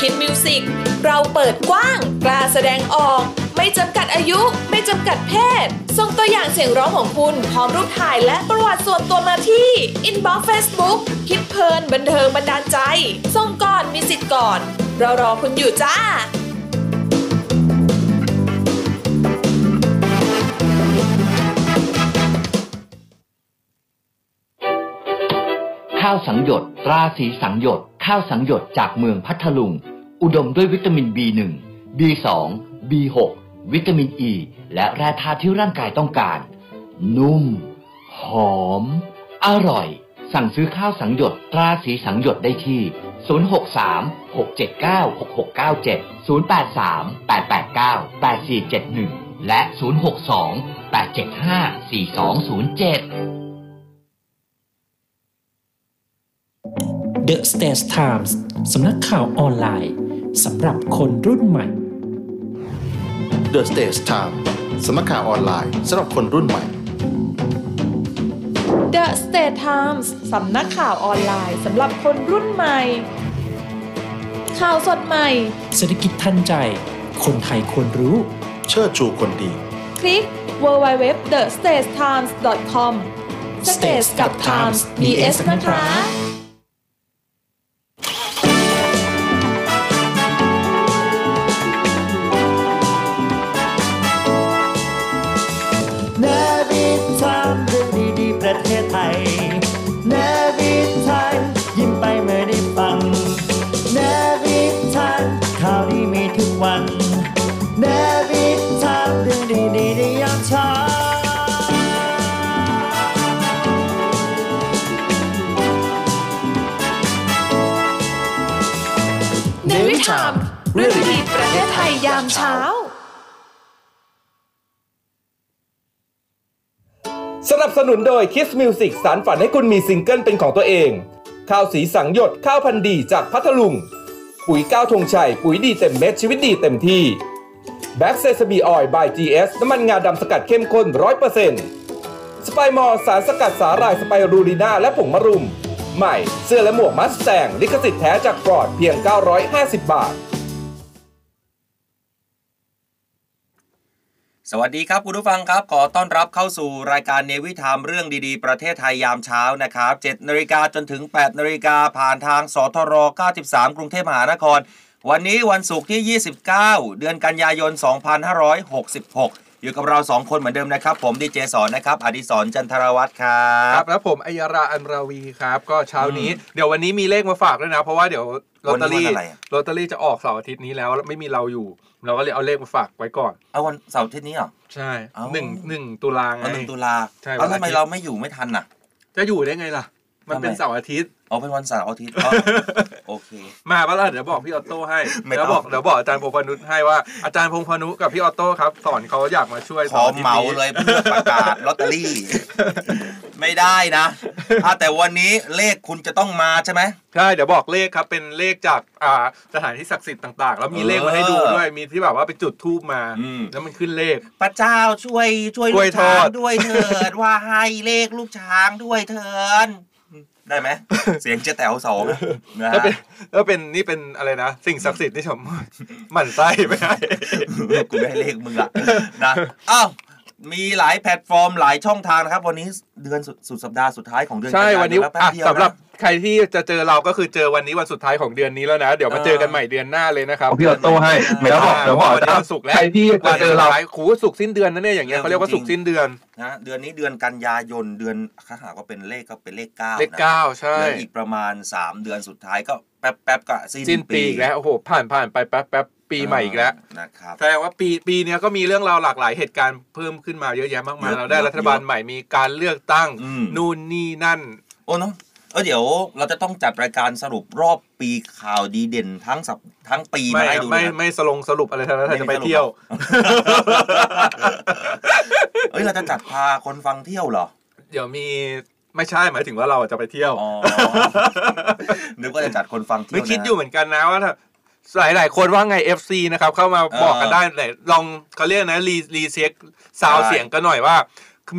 คิด Music เราเปิดกว้าง กล้าแสดงออก ไม่จำกัดอายุ ไม่จำกัดเพศ ส่งตัวอย่างเสียงร้องของคุณ พร้อมรูปถ่ายและประวัติส่วนตัวมาที่ Inbox Facebook คิดเพลินบันเทิงบันดาลใจ ส่งก่อนมีสิทธิ์ก่อน เรารอคุณอยู่จ้าข้าวสังหยดตราสีสังหยด ข้าวสังหยดจากเมืองพัทลุง อุดมด้วยวิตามิน B1 B2 B6 วิตามินอ e, ีและแร่ธาตุที่ร่างกายต้องการ นุ่ม หอม อร่อย สั่งซื้อข้าวสังหยดตราสีสังหยดได้ที่ 063 679 6697 083 889 8471 และ 062-875-4207 The Stage Times สำนักข่าวออนไลน์สำหรับคนรุ่นใหม่ The Stage Time สำนักข่าวออนไลน์สำหรับคนรุ่นใหม่ The State Times สำนักข่าวออนไลน์สำหรับคนรุ่นใหม่ ข่าวสดใหม่ เศรษฐกิจทันใจ คนไทยควรรู้ เชิดชูคนดี คลิก www.thestagetimes.com Stage กับ Times BS นะคะ ในยามเช้า Navy Time เรื่องดีๆประเทศไทยยามเช้า สนับสนุนโดย Kiss Music สานฝันให้คุณมีซิงเกิลเป็นของตัวเอง ข้าวสีสังข์หยดข้าวพันธุ์ดีจากพัทลุง ปุ๋ยก้าวธงชัย ปุ๋ยดีเต็มเม็ดชีวิตดีเต็มที่ Black Sesame Oil by GS น้ำมันงาดำสกัดเข้มข้น 100%สไปมอร์สารสกัดสาหร่ายสไปรูลีนาและผงมะรุม ใหม่เสื้อและหมวกมัสแตงลิขสิทธิ์แท้จากฟอร์ดเพียง 950 บาท สวัสดีครับคุณผู้ฟังครับ ขอต้อนรับเข้าสู่รายการ Navy Time เรื่องดีๆ ประเทศไทยยามเช้านะครับ7นาฬิกาจนถึง8นาฬิกาผ่านทางสทร 93 กรุงเทพมหานคร วันนี้วันศุกร์ที่ 29 เดือนกันยายน 2566 อยู่กับเรา 2 คนเหมือนเดิมนะครับ ผมดีเจสอนนะครับ อดิศรจันทรวัตรครัครับบแล้วผมอัยราอันราวีครับ ก็เช้านี้ เดี๋ยววันนี้มีเลขมาฝากด้วยนะ เพราะว่าเดี๋ยวลอตเตอรี่วันนี้วันอะไรอะ ลอตเตอรี่จะออกเสาร์อาทิตย์นี้แล้วแล้วไม่มีเราอยู่ เราก็เลยเอาเลขมาฝากไว้ก่อน เอาวันเสาร์อาที่นี้เหรอ ใช่เอ้า หนึ่งหนึ่งตุลาไง วันหนึ่งตุลาใช่เอาวันอาทิตย์ ทำไมเราไม่อยู่ไม่ทันน่ะ จะอยู่ได้ไงล่ะ มันเป็นทำไม เสาร์อาทิตย์ เอาเป็นวันเสาร์อาทิตย์อ๋อโอเค มาปะล่ะเดี๋ยวบอกพี่ออโต้ให้ไม่เดี๋ยวต้องบอกเดี๋ยวบอกอาจารย์พงษ์พานุให้ว่าอาจารย์พงษ์พานุกับพี่ออโต้ครับ สอนเขาอยากมาช่วยขอสนทิตย์เหมานี้เลยเพื่อประกาศลอตเตอรี่ ไม่ได้นะอะแต่วันนี้เลขคุณจะต้องมาใช่ไหมใช่เดี๋ยวบอกเลขครับเป็นเลขจากอ่าสถานที่ศักดิ์สิทธิ์ต่าง ๆ แล้วมีเลขมาให้ดูด้วยมีที่แบบว่าไปจุดทูบมาอืมแล้วมันขึ้นเลขพระเจ้าช่วยช่วยกล้ลูวยกช้างทอดด้วยเถิดว่าให้เลขลูกช้างด้วยเถิด ได้ไหมเสียงเจ๊แต๋วสองอะนะแล้วฮะเป็นแล้วเป็นนี่เป็นอะไรนะ สิ่งศักดิ์สิทธิ์ที่ผมหมั่นไส้ไม่ได้กูไม่ให้เลขมึงละนะอ้าว มีหลายแพลตฟอร์มหลายช่องทางนะครับ วันนี้เดือนสุดสุดสัปดาห์สุดท้ายของเดือนใช่กัยายวันนี้แล้วแป๊บอะเดียวสำหรับนะใครที่จะเจอเราก็คือเจอวันนี้วันสุดท้ายของเดือนนี้แล้วนะ เดี๋ยวมาเออเจอกันใหม่เดือนหน้าเลยนะครับพี่ออโต้ให้ไม่เดี๋ยวต้บออกงเดี๋ยวบอกเดี๋ยวบอกวันศุกร์แล้วใครที่จะเจอเราขูสุกร์สิ้นเดือนนะเนี่ยอย่างเงี้ยเขาเรียกว่าสุกร์สิ้นเดือนนะเดือนนี้เดือนกันยายนเดือนถ้าหากว่าเป็นเลขก็เป็นเลขเก้าเลขเก้าใช่เหลืออีกประมาณ 3 เดือนสุดท้ายก็แป๊บแป๊บๆก็สิ้นสิ้นปีอีกแล้วโอ้โหผ่านผ่านไปแป๊บแป๊บ ปีใหม่อีกแล้วนะครับแสดงว่าปีปีเนี้ยก็มีเรื่องราวหลากหลายเหตุการณ์เพิ่มขึ้นมาเยอะแยะมากมายเยอะเราได้รัฐบาลใหม่มีการเลือกตั้งอืมนู่นนี่นั่น โอ้เนาะเออเดี๋ยวเราจะต้องจัดรายการสรุปรอบปีข่าวดีเด่นทั้งสัปทั้งปีไม่มาให้ดูไม่นะครับไม่สลงสรุปอะไรทั้งนั้นไม่มีจะไปสรุปเที่ยวเอ้ยเราจะจัดพาคนฟังเที่ยวเหรอ เดี๋ยวมีไม่ใช่หมายถึงว่าเราจะไปเที่ยวอ๋อนึกว่าจะจัดคนฟังเที่ยวไม่นะคิดอยู่เหมือนกันนะว่าถ้า หลายหลายๆคนว่าไง FC นะครับ เข้ามาบอกกันได้ไหนลองเขาเรียกนะรีรีเซ็คซาวใช่เสียงกันหน่อยว่า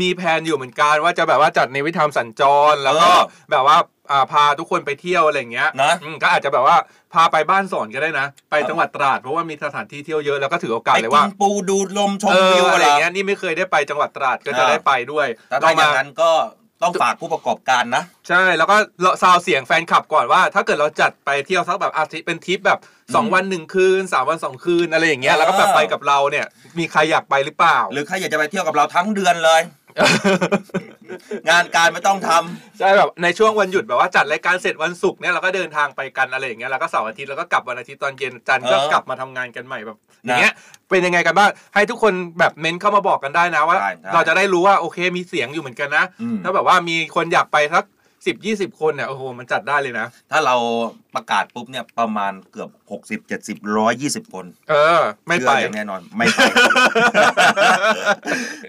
มีแผนอยู่เหมือนกันว่าจะแบบว่าจัดในวิธามสัญจรแล้วก็เออแบบว่าอ่าพาทุกคนไปเที่ยวอะไรอย่างเงี้ยนะอืมก็อาจจะแบบว่าพาไปบ้านสอนก็ได้นะ ไปจังหวัดตราดเพราะว่ามีสถานที่เที่ยวเยอะแล้วก็ถือโอกาสไปเลยกิว่านปูดูลมชมเออวิวอะอะไรไรอย่างเงี้เงี้ยยนี่ไม่เคยได้ไปจังหวัดตราดก็จะอ่าได้ไปด้วยแต่ถ้าอย่างเรมนั้นก็ ต้องฝากผู้ประกอบการนะ ใช่แล้วก็เราซาวเสียงแฟนคลับก่อนว่า ถ้าเกิดเราจัดไปเที่ยวสักแบบอาทิตย์เป็นทริปแบบสองวันหนึ่งคืนสามวันสองคืนอะไรอย่างเงี้ยอ่าแล้วก็แบบไปกับเราเนี่ยมีใครอยากไปหรือเปล่า หรือใครอยากจะไปเที่ยวกับเราทั้งเดือนเลย งานการไม่ต้องทำใช่แบบในช่วงวันหยุดแบบว่าจัดรายการเสร็จวันศุกร์เนี่ยเราก็เดินทางไปกันอะไรอย่างเงี้ยแล้วก็เสาร์อาทิตย์แล้วก็กลับวันอาทิตย์ตอนเย็นจันทร์ก็เออกลับมาทำงานกันใหม่แบบอย่างเงี้ยเป็นยังไงกันบ้างให้ทุกคนแบบเม้นเข้ามาบอกกันได้นะว่า ได้ได้เราจะได้รู้ว่าโอเคมีเสียงอยู่เหมือนกันนะอืม ถ้าแบบว่ามีคนอยากไปสัก สิบยี่สิบคนเนี่ยโอ้โหมันจัดได้เลยนะ ถ้าเราประกาศปุ๊บเนี่ยประมาณเกือบ60 70 120คน เออ ไม่ไปเชื่ออย่างแน่นอนไม่ไป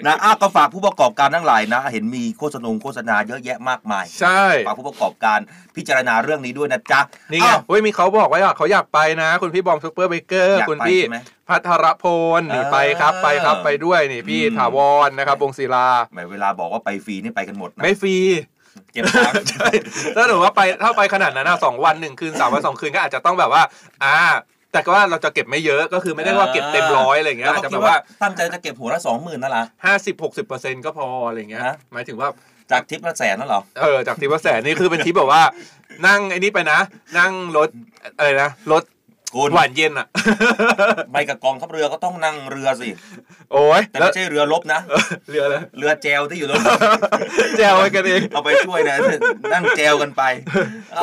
นะอ้าวก็ฝากผู้ประกอบการทั้งหลายนะ เห็นมีโฆษณงโฆษณาเยอะแยะมากมายใช่ฝากผู้ประกอบการพิจารณาเรื่องนี้ด้วยนะจ๊ะนี่ไงอ้าว เฮ้ยมีเขาบอกว่าอยากเขาอยากไปนะ คุณพี่บอมซูเปอร์เบเกอร์อยากไปคุณพี่ใช่ไหมพัทรพลนี่เออไปครับไปครับไปด้วยนี่พี่อืม ถาวรนะครับวงศิลา แหมเวลาบอกว่าไปฟรีนี่ไปกันหมดนะ ไม่ฟรี เก็บตังค์ใช่ถ้าหนูว่าไปถ้าไปขนาดนั้นนะสองวันหนึ่งคืนสามวันสองคืนก็อาจจะต้องแบบว่า อ่า แต่ก็ว่าเราจะเก็บไม่เยอะก็คือไม่ได้ว่าเก็บเต็มร้อยอะไรอย่างเงี้ยแล้วอาจก็จะคิแบดบว่าว่าตั้งใจจะเก็บหัวละสองหมื่นนั่นแหละห้าสิบหกสิบเปอร์เซ็นต์ก็พออะไรอย่างเงี้ยฮะหมายถึงว่าจากทริปละแสนนั่นเหรอ เออ จากทิปแสนนี่คือเป็นทิปแบบว่า นั่งไอ้นี่ไปนะ นั่งรถอะไรนะ รถ คุณหวานเย็นอะไปกับกองทัพเรือก็ต้องนั่งเรือสิโอ้ยแต่แล้วไม่ใช่เรือรบนะเรืออะไรเรือแจวที่อยู่ตรงแจวไปกันเองเอาไปช่วยนะนั่งแจวกันไป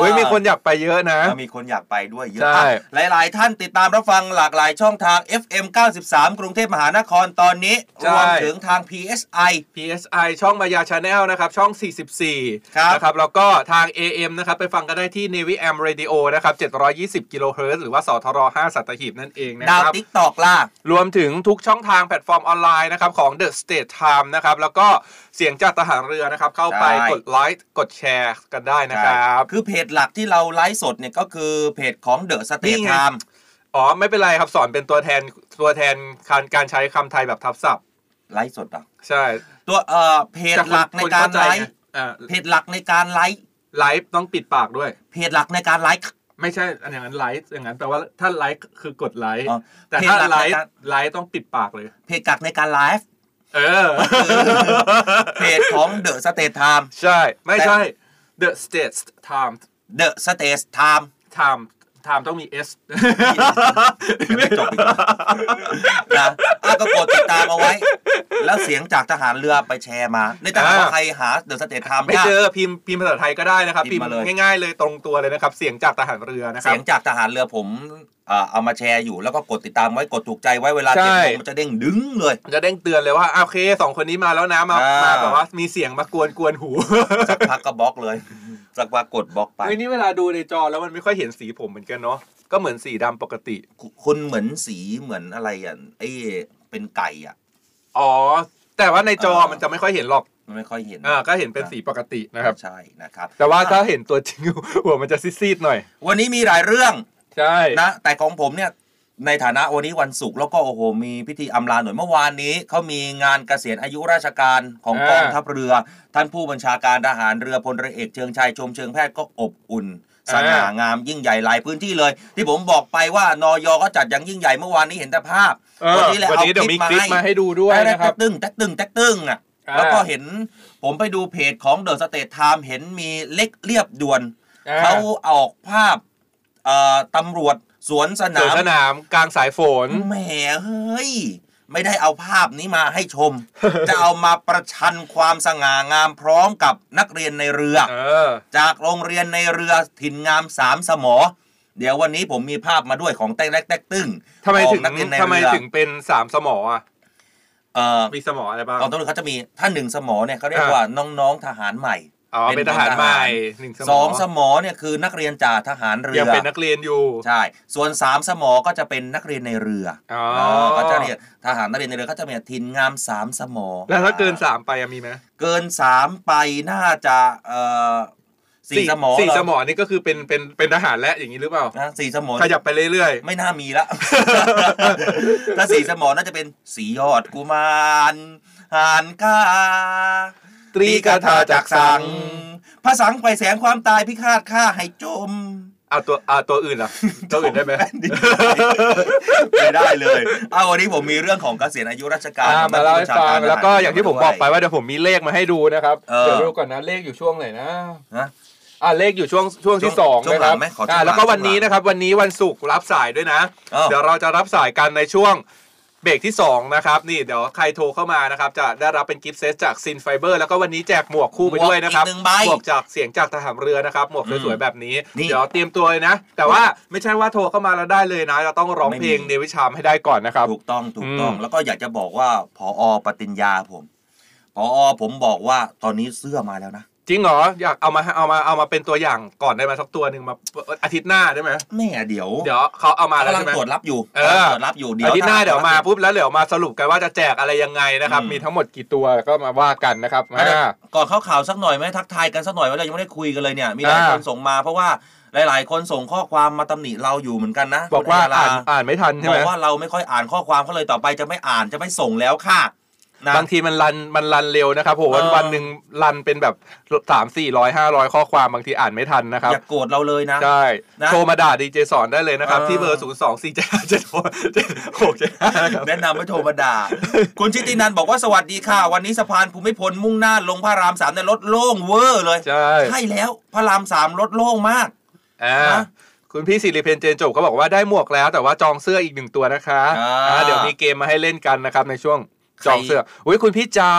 เฮ้ยมีคนอยากไปเยอะนะอ่ามีคนอยากไปด้วยเยอะใช่อะหลาย ๆ ท่านติดตามรับฟังหลากหลายช่องทาง FM 93 กรุงเทพมหานครตอนนี้ใช่รวมถึงทาง PSI PSI ช่องมายาชาแนลนะครับ ช่อง 44ครับนะครับแล้วก็ทาง AM นะครับไปฟังกันได้ที่ Navy AM Radio นะครับ720กิโลเฮิรตซ์หรือว่าสทร5สัตหีบนั่นเองนะดาวครับ TikTok ล่ะ รวมถึงทุกช่องทางแพลตฟอร์มออนไลน์นะครับของ The State Time นะครับ แล้วก็เสียงจากทหารเรือนะครับ เข้าไปใช่ กดไลค์กดแชร์กันได้นะครับ คือเพจหลักที่เราไลฟ์สดเนี่ยก็คือเพจของ The นี่ State ไง Time อ๋อ ไม่เป็นไรครับ สอนเป็นตัวแทนตัวแทนการการใช้คำไทยแบบทับศัพท์ ไลฟ์สดเหรอะใช่ตัวเอ่อเพจหลักในการไลฟ์อ่าเพจหลักในการไลฟ์ไลฟ์ต้องปิดปากด้วย เพจหลักในการไลฟ์ ไม่ใช่อันอย่างนั้นไลฟ์อย่างนั้นแปลว่าถ้าไลฟ์คือกดไลฟ์อ๋อแต่เพจถ้าหลักไลในฟ์การ ไลฟ์ต้องปิดปากเลย เพจหลักในการไลฟ์เออ เพจของ The State Time ใช่ ไม่ใช่ The States Time The State Time Time Time ต้องมี S ไม่จบอีกเหรอนะอะก็กดติดตามเอาไว้ แล้วเสียงจากทหารเรือไปแชร์มา ในทหารว่าอ่าใครหา The State Time ไม่เจอพิมพ์พิมพ์ภาษาไทยก็ได้นะครับพิพิมมพ์พ์มาเลยง่ายๆเลยตรงตัวเลยนะครับ เสียงจากทหารเรือนะครัเสีบยงจากทหารเรือผมเอ่อเอามาแชร์อยู่แล้วก็กดติดตามไว้กดถูกใจไว้เวลาใช่เก็บลงมันจะเด้งดึงเลย จะเด้งเตือนเลยว่าอะโอเคสองคนนี้มาแล้วนะมาอ่ามมาแบบว่ามีเสียงมากวนกวนหูสักพักก็บล็อกเลย สักพักกดบล็อกไป เฮ้ยนี่เวลาดูในจอแล้วมันไม่ค่อยเห็นสีผมเหมือนกันเนาะก็เหมือนสีดำปกติ คุณเหมือนสีเหมือนอะไรอะไอ้เป็นไก่อะ อ๋อ แต่ว่าในจอเออ มันจะไม่ค่อยเห็นหรอกมันไม่ค่อยเห็นอ่าก็เห็นเป็นสีปกตินะครับ ใช่นะครับแต่ว่าถ้าเห็นตัวจริง หัวมันจะซีดๆหน่อย วันนี้มีหลายเรื่องใช่ นะแต่ของผมเนี่ย ในฐานะวันนี้วันศุกร์แล้วก็โอ้โหมีพิธีอำลาหน่วยเมื่อวานนี้เขามีงานเกษียณอายุราชการของกองทัพเรือ ท่านผู้บัญชาการทหารเรือพลเรือเอกเชิงชัยชมเชิงแพทย์ก็อบอุ่นสง่างามยิ่งใหญ่หลายพื้นที่เลย ที่ผมบอกไปว่านอยก็จัดอย่างยิ่งใหญ่เมื่อวานนี้เห็นแต่ภาพเออวันนี้แหละวันเอานี้เดี๋ยวมีคคลิลิปปมามาให้ให้ดูด้วยนะครับแต๊กตึ้งแต๊กตึ้งแต๊กตึ้งอะอ่าแล้วก็เห็นผมไปดูเพจของเดอะสเตทไทม์เห็นมีเล็กเรียบด่วนอ่าเขาออกภาพเอ่อตำรวจ สวนสสนาวนมสนามกลางสายฝนแหมเฮ้ยไม่ได้เอาภาพนี้มาให้ชม จะเอามาประชันความสง่างามพร้อมกับนักเรียนในเรือเออ จากโรงเรียนในเรือถิ่นงามสามสมอ เดี๋ยววันนี้ผมมีภาพมาด้วยของแต๊กแต๊กแต๊กตึ้งทำไมของถึงนักเรียนในทำไมเรือถึงเป็นสามสมออะเอ่อมีสมออะไรบ้างกองทัพเรือเขาจะมีท่านหนึ่งสมอเนี่ยเขาเรียกอ่าว่าน้องๆทหารใหม่ อ๋อเป็นทหารใหม่หนึ่งสมอสองสมอเนี่ยคือนักเรียนจ่าทหารเรือยังเป็นนักเรียนอยู่ใช่ส่วนสามสมอก็จะเป็นนักเรียนในเรืออ๋อเออก็จะเรียนทหารนักเรียนในเรือก็จะมีทินงามสามสมอแล้วถ้าเกินสามไปอะมีไหมเกินสามไปน่าจะเอ่อสี่สมอสี่เหรสมอนี่ก็คือเป็นเป็นเป็นทหารแล้วอย่างนี้หรือเปล่านะสี่สมอขยับไปเรื่อยไม่น่ามีละถ้าสี่สมอน่าจะเป็นสียอดกุมารหานกา ตรีกาถาจากสังภาษาไปแสงความตายพิฆาตฆ่าให้จมเอาตัวเอาตัวอื่นเหรอตัวอื่นได้ไหมไม่ได้เลยเอาวันนี้ผมมีเรื่องของเกษียณอายุราชการอ่าของมาเล่าให้ท่นผู้ฟับังญชรแล้วก็อย่างที่ผมบอกไปด้วยว่าเดี๋ยวผมมีเลขมาให้ดูนะครับเออเดี๋ยวดูก่อนนะเลขอยู่ช่วงไหนนะฮะอ่าเลขอยู่ช่วงช่วงที่ช่วงสองช่วงนะครับหลังไหมขอช่วงอ่าแล้วก็หลังวันนี้นะครับ วันนี้วันศุกร์รับสายด้วยนะอ้าวเดี๋ยวเราจะรับสายกันในช่วง เบรกที่สองนะครับนี่เดี๋ยวใครโทรเข้ามานะครับจะได้รับเป็นกิฟต์เซตจากซินไฟเบอร์แล้วก็วันนี้แจกหมวกคู่ไปด้วยนะครับหมวกอีกหนึ่งใบหมวกจากเสียงจากทหารเรือนะครับหมวกอืมสวยๆแบบนี้ นี่เดี๋ยวเตรียมตัวเลยนะ แต่ว่าไม่ใช่ว่าโทรเข้ามาแล้วได้เลยนะ เราต้องร้องไม่มี เพลงเดวิชามให้ได้ก่อนนะครับ ถูกต้องถูกต้องอืม แล้วก็อยากจะบอกว่าพอปฏิญญาผมพอผมบอกว่าตอนนี้เสื้อมาแล้วนะ จริงเหรออยากเอามาเอามาเอามาเป็นตัวอย่างก่อนได้ไหมสักตัวหนึ่งมาอาทิตย์หน้าได้ไหมแม่เดี๋ยวเดี๋ยวเขาเอามาแล้วกำลังใช่ไหมตรวจรับอยู่เออตรวจรับอยู่เดี๋ยวอาทิตย์หน้าถ้เดี๋ยวมาปุ๊บแล้วเดี๋ยวมาสรุปกันว่าจะแจกอะไรยังไงนะครับอืมมีทั้งหมดกี่ตัวก็มาว่ากันนะครับอะอ่าก่อนเข้าข่าวสักหน่อยไหมทักทายกันสักหน่อยว่าเรายังไม่ได้คุยกันเลยเนี่ยมีหลายอ่าคนส่งมาเพราะว่าหลาย ๆ คนส่งข้อความมาตำหนิเราอยู่เหมือนกันนะ บอกว่าคุณอ่านยอ่านไม่ทันใช่บไหอมกว่าเราไม่ค่อยอ่านข้อความเขาเลยต่อไปจะไม่อ่านจะไม่ส่งแล้วค่ะ นะบางทีมันรันมันรันเร็วนะครับผมวันเออวันหนึ่งรันเป็นแบบสามสี่ร้อยห้าร้อยข้อความบางทีอ่านไม่ทันนะครับอย่าโกรธเราเลยนะใช่นะโทรมาด่าดีเจสอนได้เลยนะครับเออที่เบอร์ศูนย์สองสี่เจ็ดเจ็ดหกเจ็ดห้านะครับแนะนำให้โทรมาด่า คุณชิตินันบอกว่าสวัสดีค่ะ วันนี้สะพานภูมิพลมุ่งหน้าลงพระรามสามในยรถโล่งเวอร์เลยใช่ใช่แล้วพระรามสามรถโล่งมากอ่านะคุณพี่สิริเพนเจนจบก็บอกว่าได้หมวกแล้วแต่ว่าจองเสื้ออีกหนึ่งตัวนะคะอ่าอ่าเดี๋ยวมีเกมมาให้เล่นกันนะครับในช่วงใคร จองเสื้ออุ้ยคุณพี่จา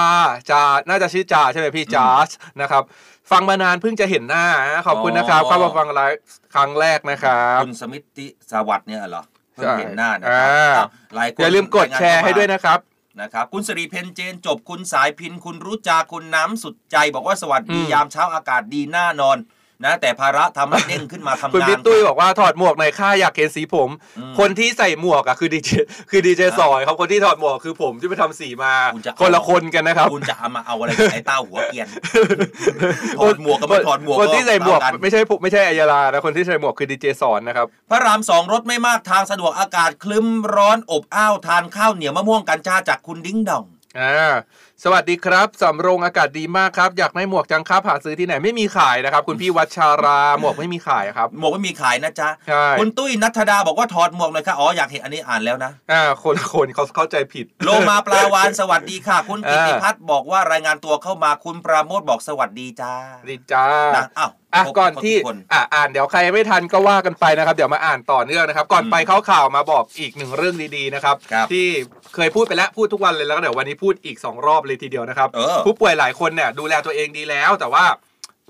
จาน่าจะชื่อจาใช่ไหมพี่จาสนะครับฟังมานานเพิ่งจะเห็นหน้านะขอบคุณนะครับอ๋อเข้ามาฟังไลฟ์ครั้งแรกนะครับคุณสมิทธิสวัสดิ์เนี่ยเหรอเพิ่งเห็นหน้านะคอ่ารับหลายคนอย่าลืมกดแชร์ให้ด้วยนะครับนะครับคุณสิริเพนเจนจบคุณสายพินคุณรู้จาคุณน้ำสุดใจ บอกว่าสวัสดีอืมยามเช้าอากาศดีน่านอน นะแต่ภาระทำให้เด้งขึ้นมาทำคุณงานพี่ตุ้ยบอกว่าถอดหมวกหน่อยค่าอยากเห็นสีผมอืมคนที่ใส่หมวกอะคือดีเจคือดีเจสอยครับคนที่ถอดหมวกคือผมที่ไปทำสีมาคุณจะคนละคนกันนะครับคุณจะเอามาเอาอะไรกับไอ้เต้าหัวเกรียนถอดหมวกกับไม่ถอดหมวกคนที่ใส่หมวกก็เท่ากันไม่ใช่ผมไม่ใช่อัยยาลานะคนที่ใส่หมวกคือดีเจสอนนะครับพระรามสองรถไม่มากทางสะดวกอากาศคลึ้มร้อนอบอ้าวทานข้าวเหนียวมะม่วงกัญชาจากคุณดิ้งดองอ่า สวัสดีครับสำโรงอากาศดีมากครับ อยากได้หมวกจังครับหาซื้อที่ไหนไม่มีขายนะครับ คุณพี่วัชาราหมวกไม่มีขายครับ หมวกไม่มีขายนะจ๊ะใช่คุณตุ้ยนัทดาบอกว่าถอดหมวกหน่อยค่ะอ๋ออยากเห็นอันนี้อ่านแล้วนะอ่าคนละคนเขาเข้าใจผิด โลมาปลาวานสวัสดีค่ะ คุณเอกิอติพัฒน์บอกว่ารายงานตัวเข้ามาคุณปราโมทบอกสวัสดีจ้าดีจ้านะอ้าว อะครบก่อนครบที่ทุกคนอะอ่านเดี๋ยวใครไม่ทันก็ว่ากันไปนะครับ เดี๋ยวมาอ่านต่อเนื่องนะครับ ก่อนอืมไปเข้าข่าวมาบอกอีกหนึ่งเรื่องดีๆนะครับครับที่เคยพูดไปแล้วพูดทุกวันเลยแล้วก็เดี๋ยววันนี้พูดอีกสองรอบเลยทีเดียวนะครับเออผู้ป่วยหลายคนเนี่ยดูแลตัวเองดีแล้วแต่ว่า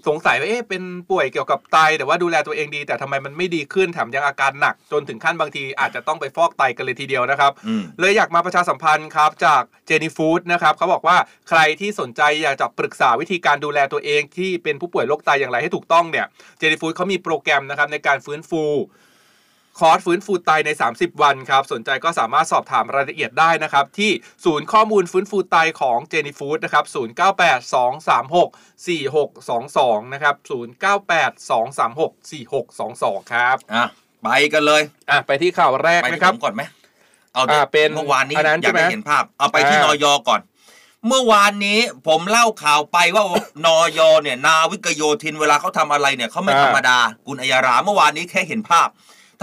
สงสัยว่าเอ๊ะเป็นป่วยเกี่ยวกับไตแต่ว่าดูแลตัวเองดี แต่ทำไมมันไม่ดีขึ้นแถมยังอาการหนัก จนถึงขั้นบางทีอาจจะต้องไปฟอกไตกันเลยทีเดียวนะครับอืมเลยอยากมาประชาสัมพันธ์ครับ จากเจนี่ฟู้ดนะครับเขาบอกว่าใครที่สนใจอยากจะปรึกษาวิธีการดูแลตัวเองที่เป็นผู้ป่วยโรคไตอย่างไรให้ถูกต้องเนี่ยเจนี่ฟู้ดเขามีโปรแกรมนะครับในการฟื้นฟู คอร์สฟื้นฟูไตใน 30 วันครับ สนใจก็สามารถสอบถามรายละเอียดได้นะครับ ที่ศูนย์ข้อมูลฟื้นฟูไตของเจนี่ฟู้ดนะครับ0982364622 นะครับ 0982364622 ครับ อะ ไปกันเลย อะ ไปที่ข่าวแรกไปที่นะครับผมก่อนไหมเอาอ่าเป็นเมื่อวานนี้อันนั้นอยากใช่ได้ไหมเห็นภาพ เอาไปที่นอ่าอยก่อน เมื่อวานนี้ผมเล่าข่าวไปว่านอยเนี่ย นาวิกโยธินเวลาเขาทำอะไรเนี่ยเขาไม่ธรรมดาคุณอัยยาราเมื่อวานนี้แค่เห็นภาพ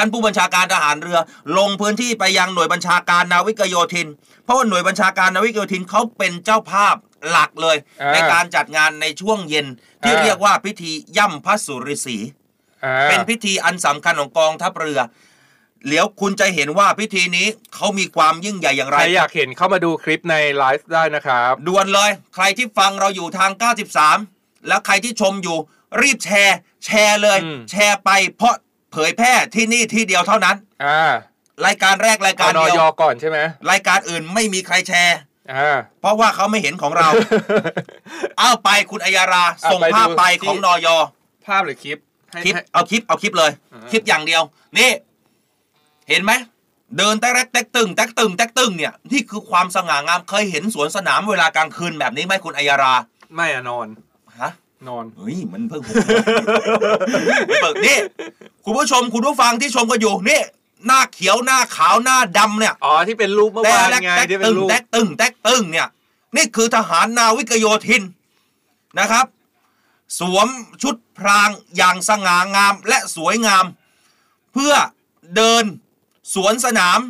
ท่านผู้บัญชาการทหารเรือ ลงพื้นที่ไปยังหน่วยบัญชาการนาวิกโยธิน เพราะว่าหน่วยบัญชาการนาวิกโยธินเขาเป็นเจ้าภาพหลักเลยอ่าในการจัดงานในช่วงเย็นที่อ่าเรียกว่าพิธีย่ำพระสุริสีอ่าเป็นพิธีอันสำคัญของกองทัพเรือเดี๋ยวคุณจะเห็นว่าพิธีนี้เขามีความยิ่งใหญ่อย่างใคไรรอยากเห็นเข้ามาดูคลิปในไลฟ์ได้นะครับด่วนเลย ใครที่ฟังเราอยู่ทาง 93 แล้วใครที่ชมอยู่ รีบแชร์ แชร์เลยอืมแชร์ไปเพราะ เผยแพร่ที่นี่ที่เดียวเท่านั้นอ่ารายการแรกรายกาเอารนอเดียยวก่อนใช่ไหมรายการอื่นไม่มีใครแชร์อ่าเพราะว่าเขาไม่เห็นของเรา เอาไปคุณอัยยาราเอาส่งไปภาพดูไปที่ของนอยภาพหรือคลิปให้คลิปให้เอาคลิปเอาคลิปเลยอ่าคลิปอย่างเดียว นี่ เห็นไหมเดินแต๊กแรกแต๊กตึงแต๊กตึงแต๊กตึงเนี่ยนี่คือความสง่างามเคยเห็นสวนสนามเวลากลางคืนแบบนี้ไหมคุณอัยยารา ไม่อะนอนฮะ นอนเฮ้ยมันเพิ่งผมเปิดนี่คุณผู้ชมคุณผู้ฟังที่ชมกันอยู่นี่หน้าเขียวหน้าขาวหน้าดำเนี่ยอ๋อที่เป็นรูปเมื่อแต่วานแรกไงแต๊กที่เป็ตึนงรูปแต๊กตึงแต๊กตึงเนี่ย นี่คือทหารนาวิกโยธินนะครับ สวมชุดพรางอย่างสง่างามและสวยงาม เพื่อเดินสวนสนาม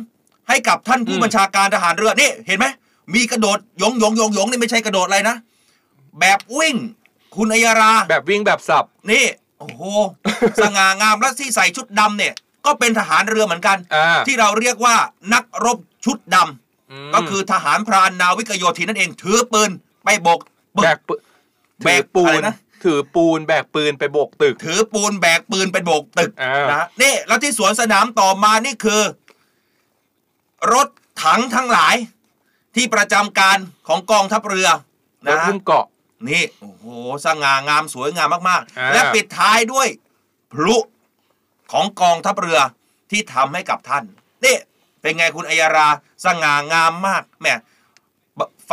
ให้กับท่านผู้อืมบัญชาการทหารเรือนี่เห็นไหมมีกระโดดยงยงยงยงนี่ไม่ใช่กระโดดอะไรนะ แบบวิ่ง คุณอัยรา แบบวิ่งแบบสับ นี่ โอ้โห สง่างามและที่ใส่ชุดดำเนี่ย ก็เป็นทหารเรือเหมือนกัน อ่า ที่เราเรียกว่านักรบชุดดำมก็คือทหารพรานนาวิกโยธินนั่นเอง ถือปืนไปโบกปึแบกกปืนแบกถือปูอะไรนนะ ถือปูนแบกปืนไปโบกตึก ถือปูนแบกปืนไปโบกตึกอ่าน นะนี่แล้วที่สวนสนามต่อมานี่คือ รถถังทั้งหลาย ที่ประจำการของกองทัพเรือรถนะหุ้มเกาะ นี่โอ้โหสง่างามสวยงามมากอ่าๆและปิดท้ายด้วยพลุของกองทัพเรือที่ทำให้กับท่านนี่เป็นไงคุณอัยราสง่างามมากแหม่บฟ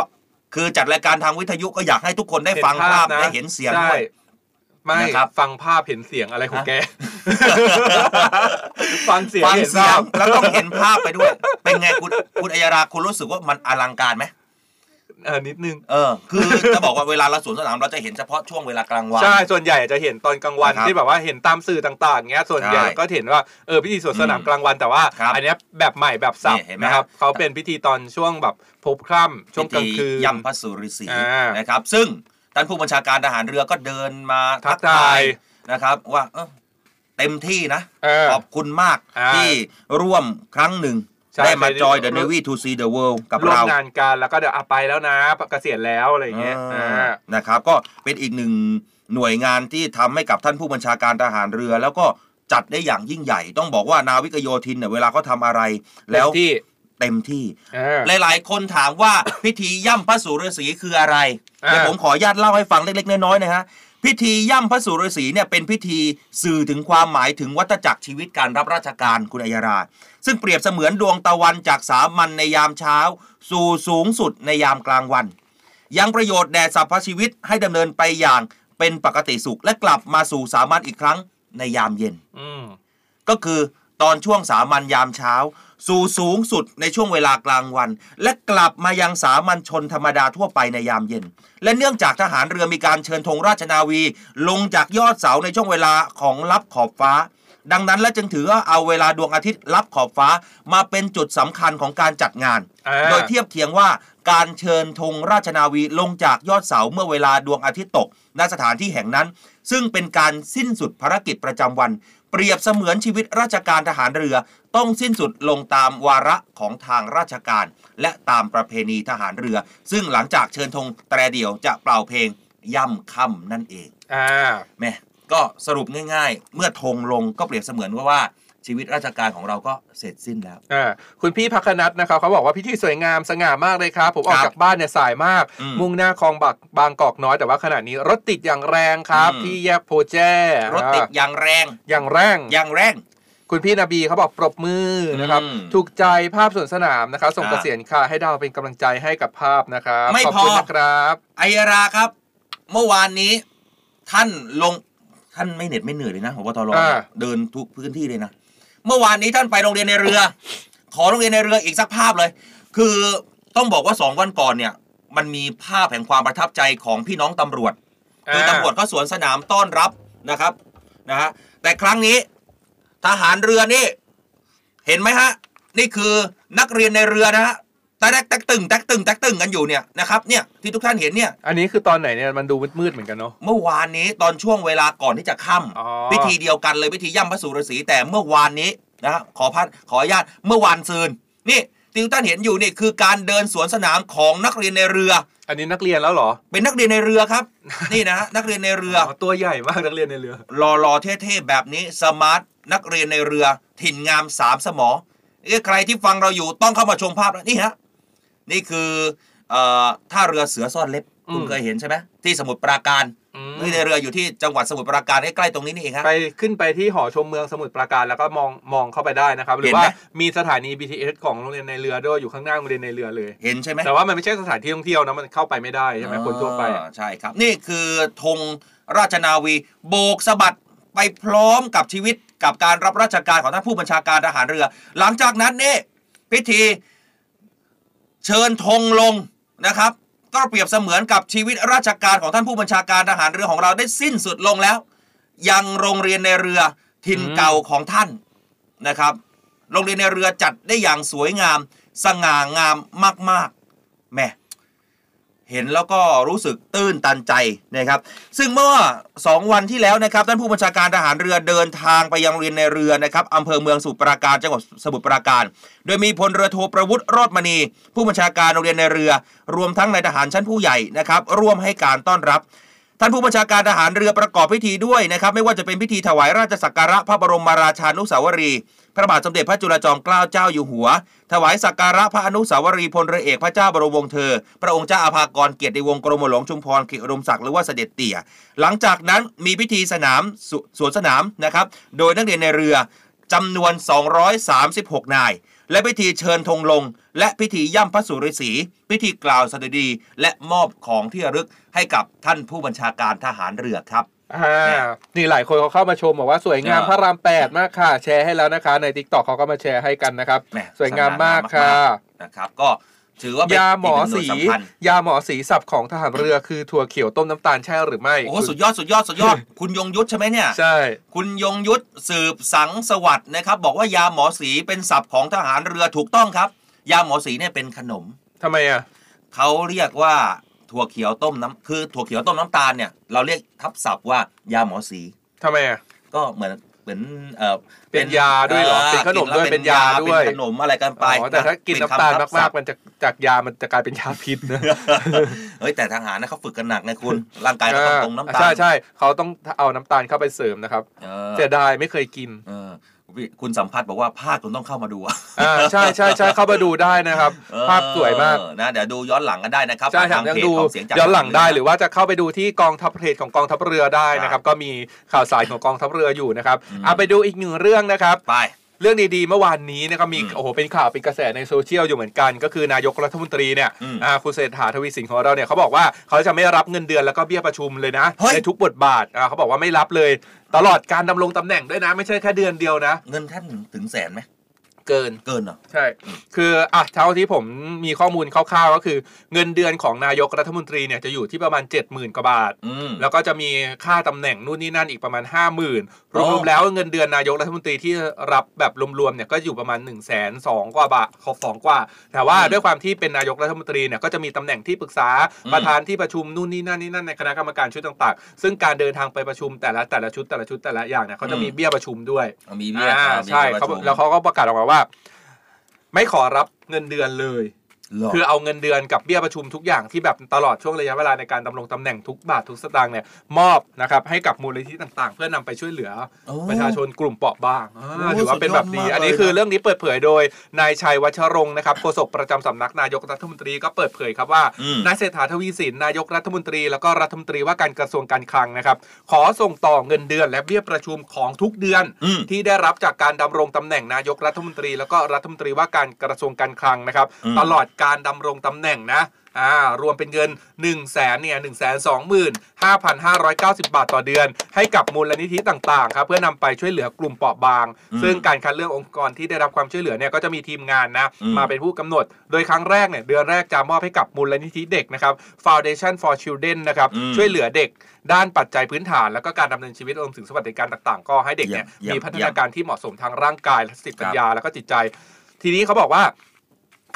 คือจัดรายการทางวิทยุก็อยากให้ทุกคนได้ฟังภาพนะได้เห็นเสียงใช่ด้วยไม่นะครับฟังภาพเห็นเสียงอะไรของแก ฟังเสียงฟังเห็นเสียภางพแล้วต้องเห็นภาพไปด้วย เป็นไงคุณคุณอัยราคุณรู้สึกว่ามันอลังการไหม เออนิดนึง เออ คือจะบอกว่าเวลาเราสวนสนามเราจะเห็นเฉพาะช่วงเวลากลางวัน ใช่ ส่วนใหญ่จะเห็นตอนกลางวันนะครับที่แบบว่าเห็นตามสื่อต่างๆเงี้ย ส่วนใหญ่ใช่ก็เห็นว่าเออพิธีสวนสนามอืมกลางวันแต่ว่าครับอันเนี้ยแบบใหม่แบบสับนี่เห็นไหมนะครับครับเขาเป็นพิธีตอนช่วงแบบพบค่ำช่วงกลางคืนพิธีย่ำพระสุริศรีอ่านนะครับ ซึ่งท่านผู้บัญชาการทหารเรือก็เดินมาทักทายนะครับ ว่าเออเต็มที่นะเออขอบคุณมากอ่าที่ร่วมครั้งหนึ่งใช่ ได้มาไปจอยร่ the วม navy to see the world กับร่วมเรางานกันแล้วก็เดี๋ยวอะไปแล้วนะเกษียณแล้วอะไรอย่างเงี้ยอ่าอ่านะครับก็เป็นอีกหนึ่งหน่วยงานที่ทำให้กับท่านผู้บัญชาการทหารเรือ แล้วก็จัดได้อย่างยิ่งใหญ่ ต้องบอกว่านาวิกโยธินเนี่ยเวลาเขาทำอะไร แล้วเต็มที่เต็มที่อ่าหลาย ๆ คนถามว่าพิธีย่ำพระสุรสีคืออะไรอ่าเดี๋ยวผมขออนุญาตเล่าให้ฟังเล็ก ๆ น้อย ๆ นะฮะ พิธีย่ำพระสุรสีเนี่ยเป็นพิธีสื่อถึงความหมายถึงวัฏจักรชีวิตการรับราชการคุณอัยรา ซึ่งเปรียบเสมือนดวงตะวันจากสามัญในยามเช้า สู่สูงสุดในยามกลางวัน ยังประโยชน์แด่สรรพชีวิตให้ดำเนินไปอย่างเป็นปกติสุขและกลับมาสู่สามัญอีกครั้งในยามเย็นอืมก็คือตอนช่วงสามัญยามเช้า สู่สูงสุดในช่วงเวลากลางวัน และกลับมายังสามัญชนธรรมดาทั่วไปในยามเย็น และเนื่องจากทหารเรือมีการเชิญธงราชนาวี ลงจากยอดเสาในช่วงเวลาของลับขอบฟ้า ดังนั้นและจึงถือว่าเอาเวลาดวงอาทิตย์ลับขอบฟ้ามาเป็นจุดสำคัญของการจัดงานอ่าโดยเทียบเคียงว่าการเชิญธงราชนาวีลงจากยอดเสาเมื่อเวลาดวงอาทิตย์ตกณสถานที่แห่งนั้น ซึ่งเป็นการสิ้นสุดภารกิจประจำวัน เปรียบเสมือนชีวิตราชการทหารเรือ ต้องสิ้นสุดลงตามวาระของทางราชการ และตามประเพณีทหารเรือ ซึ่งหลังจากเชิญธงแตรเดียวจะเป่าเพลงย่ำค่ำนั่นเอง อ่าแม่ก็สรุปง่าย ๆ เมื่อธงลงก็เปรียบเสมือนว่าว่า ชีวิตราชการของเราก็เสร็จสิ้นแล้วอ่าคุณพี่พักนัทนะครับเขาบอกว่าพิธีสวยงามสง่ามากเลยครับ ผมออกครับจากบ้านเนี่ยสายมากอืมมุ่งหน้าคลองบักบางกอกน้อยแต่ว่าขณะนี้รถติดอย่างแรงครับอืมที่แยกโพแจ้รถติดอ่าอย่างแรงอย่างแรงอย่างแรงคุณพี่นาบีเขาบอกปรบมือนะครับอืมถูกใจภาพสวนสนามนะครับส่งอ่าเกษียณค่ะให้ดาวเป็นกำลังใจให้กับภาพนะครับไม่ขอบพอคุณนะครับไอยราครับ เมื่อวานนี้ ท่านลงท่านไม่เหน็ดไม่เหนื่อยเลยนะพบตรอ่าเดินทุกพื้นที่เลยนะ เมื่อวานนี้ท่านไปโรงเรียนในเรือ ขอโรงเรียนในเรืออีกสักภาพเลย คือต้องบอกว่าสองวันก่อนเนี่ย มันมีภาพแห่งความประทับใจของพี่น้องตำรวจคือตำรวจก็สวนสนามต้อนรับนะครับนะฮะแต่ครั้งนี้ทหารเรือนี่ เห็นไหมฮะ นี่คือนักเรียนในเรือนะฮะ แตกแตกตึงแตกตึงแตกตึงกันอยู่เนี่ยนะครับเนี่ยที่ทุกท่านเห็นเนี่ยอันนี้คือตอนไหนเนี่ยมันดูมืดๆเหมือนกันเนาะเมื่อวานนี้ตอนช่วงเวลาก่อนที่จะค่อ๋อำพิธีเดียวกันเลยพิธีย่ำพระสุรสีแต่เมื่อวานนี้นะฮะขอพัดขออนุญาตเมื่อวานซืนนี่ที่ทุกท่านเห็นอยู่นี่คือการเดินสวนสนามของนักเรียนในเรือ อันนี้นักเรียนแล้วเหรอ เป็นนักเรียนในเรือครับ นี่นะฮะนักเรียนในเรือตัวใหญ่มากนักเรียนในเรือรอรอเท่ๆแบบนี้สมาร์ทนักเรียนในเรือ ถิ่นงามสามสมอเอ้ยใครที่ฟังเราอยู่ต้องเข้ามาชมภาพแล้วนี่ฮะ นี่คือเอ่อท่าเรือเสือซ่อนเล็บคุณอืมเคยเห็นใช่ไหมที่สมุทรปราการอืมนี่ในเรืออยู่ที่จังหวัดสมุทรปราการใกล้ๆตรงนี้นี่เองครับไปขึ้นไปที่หอชมเมืองสมุทรปราการแล้วก็มองมองเข้าไปได้นะครับ หรือเห็นไหมว่ามีสถานี BTS ของโรงเรียนในเรือด้วยอยู่ข้างหน้าโรงเรียนในเรือเลยเห็นใช่ไหมแต่ว่ามันไม่ใช่สถานที่ท่องเที่ยวนะมันเข้าไปไม่ได้ใช่ไหมคนทั่วไปอ่าใช่ครับ นี่คือธงราชนาวีโบกสะบัดไปพร้อมกับชีวิตกับการรับราชการของท่านผู้บัญชาการทหารเรือ หลังจากนั้นนี่พิธี เชิญธงลงนะครับ ก็เปรียบเสมือนกับชีวิตราชการของท่านผู้บัญชาการทหารเรือของเราได้สิ้นสุดลงแล้ว ยังโรงเรียนในเรือถิ่นเก่าของท่านนะครับ โรงเรียนในเรือจัดได้อย่างสวยงาม สง่างามมากๆแม่ เห็นแล้วก็รู้สึกตื้นตันใจนะครับซึ่งเมื่อ 2 วันที่แล้วนะครับท่านผู้บัญชาการทหารเรือเดินทางไปยังโรงเรียนในเรือนะครับอำเภอเมืองสมุทรปราการจังหวัดสมุทรปราการ โดยมีพลเรือโทประวุฒิรอดมณี ผู้บัญชาการโรงเรียนในเรือ รวมทั้งนายทหารชั้นผู้ใหญ่นะครับร่วมให้การต้อนรับ ท่านผู้บัญชาการทหารเรือประกอบพิธีด้วยนะครับ ไม่ว่าจะเป็นพิธีถวายราชสักการะพระบรมราชานุสาวรีย์พระบาทสมเด็จพระจุลจอมเกล้าเจ้าอยู่หัว ถวายสักการะพระอนุสาวรีย์พลเรือเอกพระเจ้าบรมวงศ์เธอ พระองค์เจ้าอาภากรเกียรติวงศ์กรมหลวงชุมพรเขตอุดมศักดิ์หรือว่าเสด็จเตี่ย หลังจากนั้นมีพิธีสนามสสวนสนามนะครับ โดยนักเรียนในเรือจำนวน 236 นาย และพิธีเชิญธงลง และพิธีย่ำพระสุริสีพิธีกล่าวสดุดี และมอบของที่ระลึกให้กับท่านผู้บัญชาการทหารเรือครับอ่านี่หลายคนเขาเข้ามาชมบอกว่าสวยงามเออพระรามแปดมากค่ะ แชร์ให้แล้วนะคะ ในทิกตอกเขาก็มาแชร์ให้กันนะครับแหม่สวยงามมากค่ะนะครับ ก็ ถือว่าเป็นยาหมออีกนึ่งสีน่วยสำคัญยาหมอสีสับของทหารเรือคือถั่วเขียวต้มน้ำตาลใช่หรือไม่โอ้โหสุดยอดสุดยอดสุดยอด คุณยงยุทธใช่ไหมเนี่ยใช่คุณยงยุทธสืบสังสวัสด์นะครับ บอกว่ายาหมอสีเป็นศัพท์ของทหารเรือถูกต้องครับ ยาหมอสีเนี่ยเป็นขนมทำไมอะเขาเรียกว่าถั่วเขียวต้มน้ำคือถั่วเขียวต้มน้ำตาลเนี่ยเราเรียกทับศัพท์ว่ายาหมอสีทำไมอะก็เหมือน เหมือนเออเป็นยาด้วยเหรอเป็นขนมด้วยกิแล้เป็นยาด้วยเป็นขนมอะไรกันไปอ๋อแต่ถ้ากินเป็น้ำตาลคำทับศัมากพท์ๆมันจะจากยามันจะกลายเป็นยาพิษนะเฮ้ยแต่ทหารนะเขาฝึกกันหนักไงคุณร่างกายเขาต้องตรงน้ำตาลใช่ใช่เขาต้องเอาน้ำตาลเข้าไปเสริมนะครับเออเสียดายไม่เคยกินเออพี่ คุณสัมพัทธ์บอกว่าภาคคุณต้องเข้ามาดูอะอ่าใช่ใช่ใช่เข้ามาดูได้นะครับเออภาพสวยมากนะเดี๋ยวดูย้อนหลังกันได้นะครับใช่ผ่านครัทาบงยังเพจดูของเสียงจากย้อนหลังได้ทาเหรือว่าจะเข้าไปดูที่กองทัพเพจของกองทัพเรือได้นะครับ ก็มีข่าวสารของกองทัพเรืออยู่นะครับอืมเอาไปดูอีกหนึ่งเรื่องนะครับไป เรื่องดีๆ เมื่อวานนี้นะครับมีอืมโอ้โหเป็นข่าวเป็นกระแสในโซเชียลอยู่เหมือนกัน ก็คือนายกรัฐมนตรีเนี่ยอืมอ่าคุณเศรษฐาทวีสินของเราเนี่ยเขาบอกว่าเขาจะไม่รับเงินเดือนแล้วก็เบี้ยประชุมเลยนะเฮ้ยในทุกบทบาทอ่าเขาบอกว่าไม่รับเลย ตลอดการดำรงตำแหน่งด้วยนะ ไม่ใช่แค่เดือนเดียวนะ เงินท่านถึงแสนไหม เกิน เกินเหรอ ใช่ คืออะเท่าที่ผมมีข้อมูลคร่าวๆก็คือ เงินเดือนของนายกรัฐมนตรีเนี่ยจะอยู่ที่ประมาณ 70,000 กว่าบาท อืม แล้วก็จะมีค่าตำแหน่งนู่นนี่นั่นอีกประมาณ 5 0,000โอ้รวมๆแล้วเงินเดือนนายกรัฐมนตรีที่รับแบบรวมๆเนี่ยก็อยู่ประมาณ1 2 0 0 0 0กว่าบาทสองกว่า แต่ว่าด้วยความที่เป็นนายกรัฐมนตรีเนี่ยก็จะมีตำแหน่งที่ปรึกษาประธานที่ประชุมนู่นนี่นั่นนี่นั่นในคณะกรรมการชุดต่างๆ ซึ่งการเดินทางไปประชุมแต่ละแต่ละชุดแต่ละชุดแต่ละอย่างเนี่ยเขาจะมีเบี้ยประชุมด้วย มีเบี้ยอ่าอ่ามีใช่เบี้ยเขาประชุมแล้วเขาก็ประกาศออกมาว่าไม่ขอรับเงินเดือนเลย คือเอาเงินเดือนกับเบี้ยประชุมทุกอย่างที่แบบตลอดช่วงระยะเวลาในการดำรงตำแหน่งทุกบาททุกสตางค์เนี่ยมอบนะครับให้กับมูลนิธิต่างๆ เพื่อนำไปช่วยเหลือโอ้ประชาชนกลุ่มเปราะบางอ่าโอ้ถือว่าเป็นแบบนี้สุดยอดมากอันนี้เลยคือนะเรื่องนี้เปิดเผยโดยนายชัยวัชรงค์นะครับโฆษกประจำสำนักนายกรัฐมนตรีก็เปิดเผยครับว่าอืมนายเศรษฐาทวีสินนายกรัฐมนตรี แล้วก็รัฐมนตรีว่าการกระทรวงการคลังนะครับขอส่งต่อเงินเดือน และเบี้ยประชุมของทุกเดือนอืมที่ได้รับจากการดำรงตำแหน่งนายกรัฐมนตรี แล้วก็รัฐมนตรีว่าการกระทรวงการคลังนะครับอืมตลอดการดำรงตำแหน่งนะอ่ารวมเป็นเงิน 1 0 0 0 0แสนเนี่ยหนึ่งแสนสองหมื่นห้าพันห้าร้อยเก้าสิบาทต่อเดือน ให้กับมูลนิธิต่างๆครับเพื่อนำไปช่วยเหลือกลุ่มเปราะบางอืมซึ่งการคัดเลือกองค์กรที่ได้รับความช่วยเหลือเนี่ยก็จะมีทีมงานนะอืมมาเป็นผู้กำหนด โดยครั้งแรกเนี่ยเดือนแรกจะมอบให้กับมูลนิธิเด็กนะครับ Foundation for Children นะครับอืมช่วยเหลือเด็กด้านปัจจัยพื้นฐาน แล้วก็การดำเนินชีวิตรวมถึงสวัสดิการต่างๆ ก็ให้เด็กเนี่ยเยี่ยมมีพัฒนาการที่เหมาะสมทางร่างกายและสติปัญครับญาแล้วก็จิตใจ ทีนี้เขาบอกว่า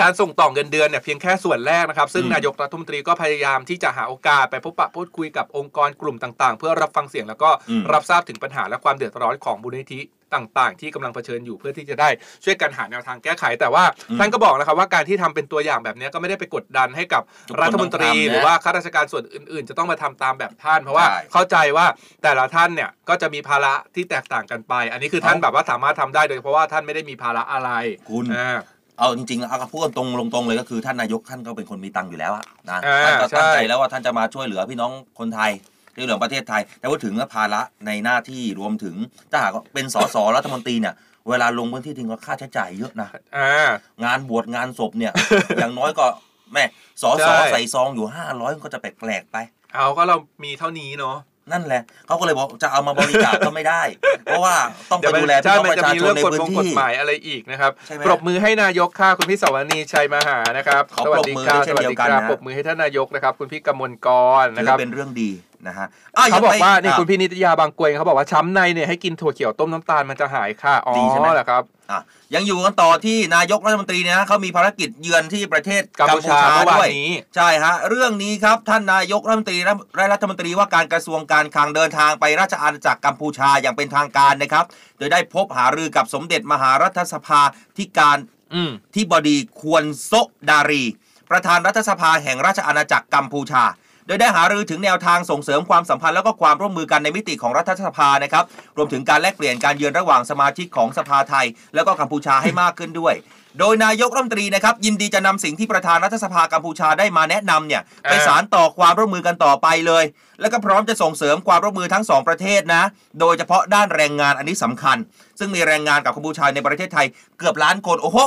การส่งต่อเงินเดือนเนี่ยเพียงแค่ส่วนแรกนะครับ ซึ่งอืมนายกรัฐมนตรีก็พยายามที่จะหาโอกาสไปพบปะพูดคุยกับองค์กรกลุ่มต่างๆ เพื่อรับฟังเสียงแล้วก็อืมรับทราบถึงปัญหาและความเดือดร้อนของมูลนิธิต่างๆ ที่กำลังเผชิญอยู่เพื่อที่จะได้ช่วยกันหาแนวทางแก้ไข แต่ว่าอืมท่านก็บอกนะครับว่าการที่ทำเป็นตัวอย่างแบบนี้ก็ไม่ได้ไปกดดันให้กับทุกคนรัฐมนตรีต้องทำนะหรือว่าข้าราชการส่วนอื่น ๆ จะต้องมาทำตามแบบท่าน เพราะว่าใช่เข้าใจว่าแต่ละท่านเนี่ยก็จะมีภาระที่แตกต่างกันไป อันนี้คือท่านเอาแบบว่าสามารถทำได้โดยเพราะว่าท่านไม่ได้มีภาระอะไรคุณอ่า เอาจริงๆแล้วเอาพูดตรงๆตรงๆเลยก็คือท่านนายกท่านก็เป็นคนมีตังค์อยู่แล้วอะนะอ่าท่านก็ตั้งใจใช่แล้วว่าท่านจะมาช่วยเหลือพี่น้องคนไทยช่วยเหลือประเทศไทย แต่ว่าถึงภาระในหน้าที่รวมถึงถ้าหากว่าเป็นสสรัฐมนตรีเนี่ยเวลาลงพื้นที่จริงก็ค่าใช้จ่ายเยอะนะ อ่า งานบวชงานศพเนี่ย อย่างน้อยก็แม่สอใช่สอใส่ซองอยู่ห้าร้อยก็จะแปลกๆไป เอาก็เรามีเท่านี้เนาะ นั่นแหละเขาก็เลยบอกจะเอามาบริจาคก็ไม่ได้ เพราะว่าต้องไปเดี๋ยวมันดูแลพี่ใช่น้องมันประจะชามีชนเรื่องในกฎพื้นกฎที่หมายอะไรอีกนะครับใช่ไหมปรบมือให้นายกค่ะคุณพี่สวนีชัยมหานะครับขอสวัสดีครับปรบมือด้วยเช่นเดียวกันสวัสนะปรบมือให้ท่านนายกนะครับ คุณพี่กมลกรถืนะอครับเป็นเรื่องดี นะฮะะเขาบอกว่ายังไปนี่อะคุณพี่นิตยาบางกรวยเขาบอกว่าช้ำในเนี่ยให้กินถั่วเขียวต้มน้ำตาลมันจะหายค่ะอ๋อดีใช่ไหมเหรอครับอะยังอยู่กันต่อที่นายกรัฐมนตรีเนยนะเขามีภารกิจเยือนที่ประเทศกัมพูชาเมื่อวานด้วยนี้ใช่ฮะเรื่องนี้ครับท่านนายกรัฐมนตรีและรัฐมนตรีว่าการกระทรวงการคลังเดินทางไปราชอาณาจักรกัมพูชาอย่างเป็นทางการนะครับโดยได้พบหารือกับสมเด็จมหารัฐสภาที่การอืมที่บดีควรโซะดารี ประธานรัฐสภาแห่งราชอาณาจักรกัมพูชา โดยได้หารือถึงแนวทางส่งเสริมความสัมพันธ์แล้วก็ความร่วมมือกันในมิติของรัฐสภานะครับรวมถึงการแลกเปลี่ยนการเยือนระหว่างสมาชิกของสภาไทย แล้วก็กัมพูชาให้มากขึ้นด้วยโดยนายกรัฐมนตรีนะครับยินดีจะนำสิ่งที่ประธานรัฐสภากัมพูชาได้มาแนะนำเนี่ยไปสารต่อความร่วมมือกันต่อไปเลย แล้วก็พร้อมจะส่งเสริมความร่วมมือทั้งสองประเทศนะ โดยเฉพาะด้านแรงงานอันนี้สำคัญ ซึ่งมีแรงงานกับกัมพูชาในประเทศไทยเกือบล้านคนโอ้โห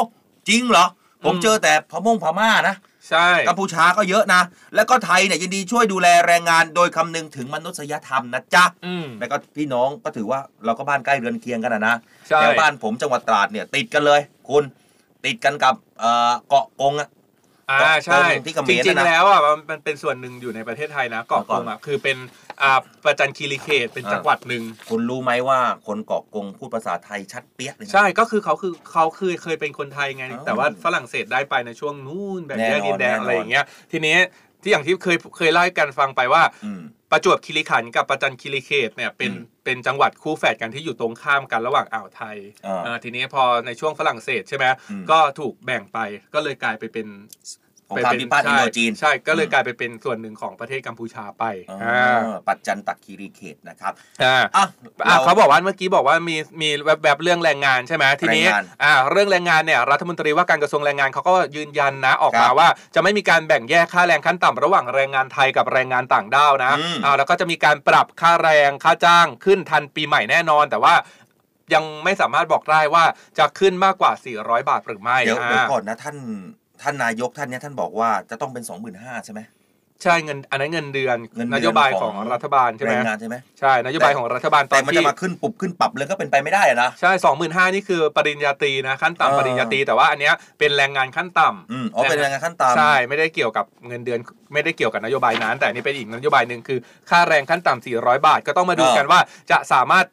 จริงเหรอผมเจอแต่พม่งพม่านะ ใช่กัมพูชาก็เยอะนะ แล้วก็ไทยเนี่ยยินดีช่วยดูแลแรงงานโดยคำนึงถึงมนุษยธรรมนะจ๊ะอืมแล้วก็พี่น้องก็ถือว่าเราก็บ้านใกล้เรือนเคียงกันนะนะใช่แถวบ้านผมจังหวัดตราดเนี่ยติดกันเลย คุณติดกันกับเอ่อเกาะกงอะ อ่าใช่เกาะกงที่เขมรจริงนะๆแล้วอะมันมันเป็นส่วนหนึ่งอยู่ในประเทศไทยนะเกาะกงอะคือเป็นอ่าประจันคีรีเขตเป็นอ่าจังหวัดหนึ่งคุณรู้ไหมว่าคนเกาะกงพูดภาษาไทยชัดเปี้ยเลยนะใช่ก็คือเขาคือเขาคือเคยเป็นคนไทยไงอ้าวแต่ว่าฝรั่งเศสได้ไปในช่วงนู้นแบบแน่แยนอนกดินแดงแน่นอนอะไรอย่างเงี้ยทีนี้ที่อย่างที่เคยเคยเล่าให้กันฟังไปว่าอืม ประจวบคีรีขันธ์กับประจันคีรีเขตเนี่ยเป็นอืมเป็นจังหวัดคู่แฝดกันที่อยู่ตรงข้ามกันระหว่างอ่าวไทยอ่าเออทีนี้พอในช่วงฝรั่งเศสใช่ไหมอืมก็ถูกแบ่งไปก็เลยกลายไปเป็น สงครามพิพาทอินโดจีน ใช่ ก็เลยอืมกลายไปเป็นส่วนหนึ่งของประเทศกัมพูชาไปอ๋ออ่าปัจจันตคีรีเขตนะครับอ่าอะอะรเขาบอกว่าเมื่อกี้บอกว่ามีมีแวบๆเรื่องแรงงานใช่ไหมทีนี้แรงงานอ่าเรื่องแรงงานเนี่ยรัฐมนตรีว่าการกระทรวงแรงงานเขาก็ยืนยันนะออกครัมาบว่าจะไม่มีการแบ่งแยกค่าแรงขั้นต่ำระหว่างแรงงานไทยกับแรงงานต่างด้าวนะอืมอ่าแล้วก็จะมีการปรับค่าแรงค่าจ้างขึ้นทันปีใหม่แน่นอน แต่ว่ายังไม่สามารถบอกได้ว่าจะขึ้นมากกว่า 400 บาทหรือไม่เดี๋ยวเดี๋ยวอ่าก่อนนะท่าน ท่านนายกท่านเนี้ยท่านบอกว่าจะต้องเป็น25,000ใช่ไหม ใช่เงินอันนั้นเงินเดือนเงินเดือนนโยบายของของ รัฐบาลใช่ไหแรมงงานใช่ไหม ใช่นโยบายของรัฐบาลตอแต่นมันที่จะมาขึ้นปุบขึ้นปรับเลยก็เป็นไปไม่ได้อะนะ ใช่สองหมื่นห้านี่คือปริญญาตรีนะขั้นเออ ต่ำปริญญาตรีแต่ว่าอันเนี้ยเป็นแรงงานขั้นต่ำ อืมอ๋อเป็นแรงงานขั้นต่ำ ใช่ไม่ได้เกี่ยวกับเงินเดือนไม่ได้เกี่ยวกับนโยบายนั้น แต่อันนี่เป็นอีกนโยบายหนึ่งคือ ค่าแรงขั้นต่ำ400 บาท ก็ต้องมาดูเออกันว่าจะสามารถ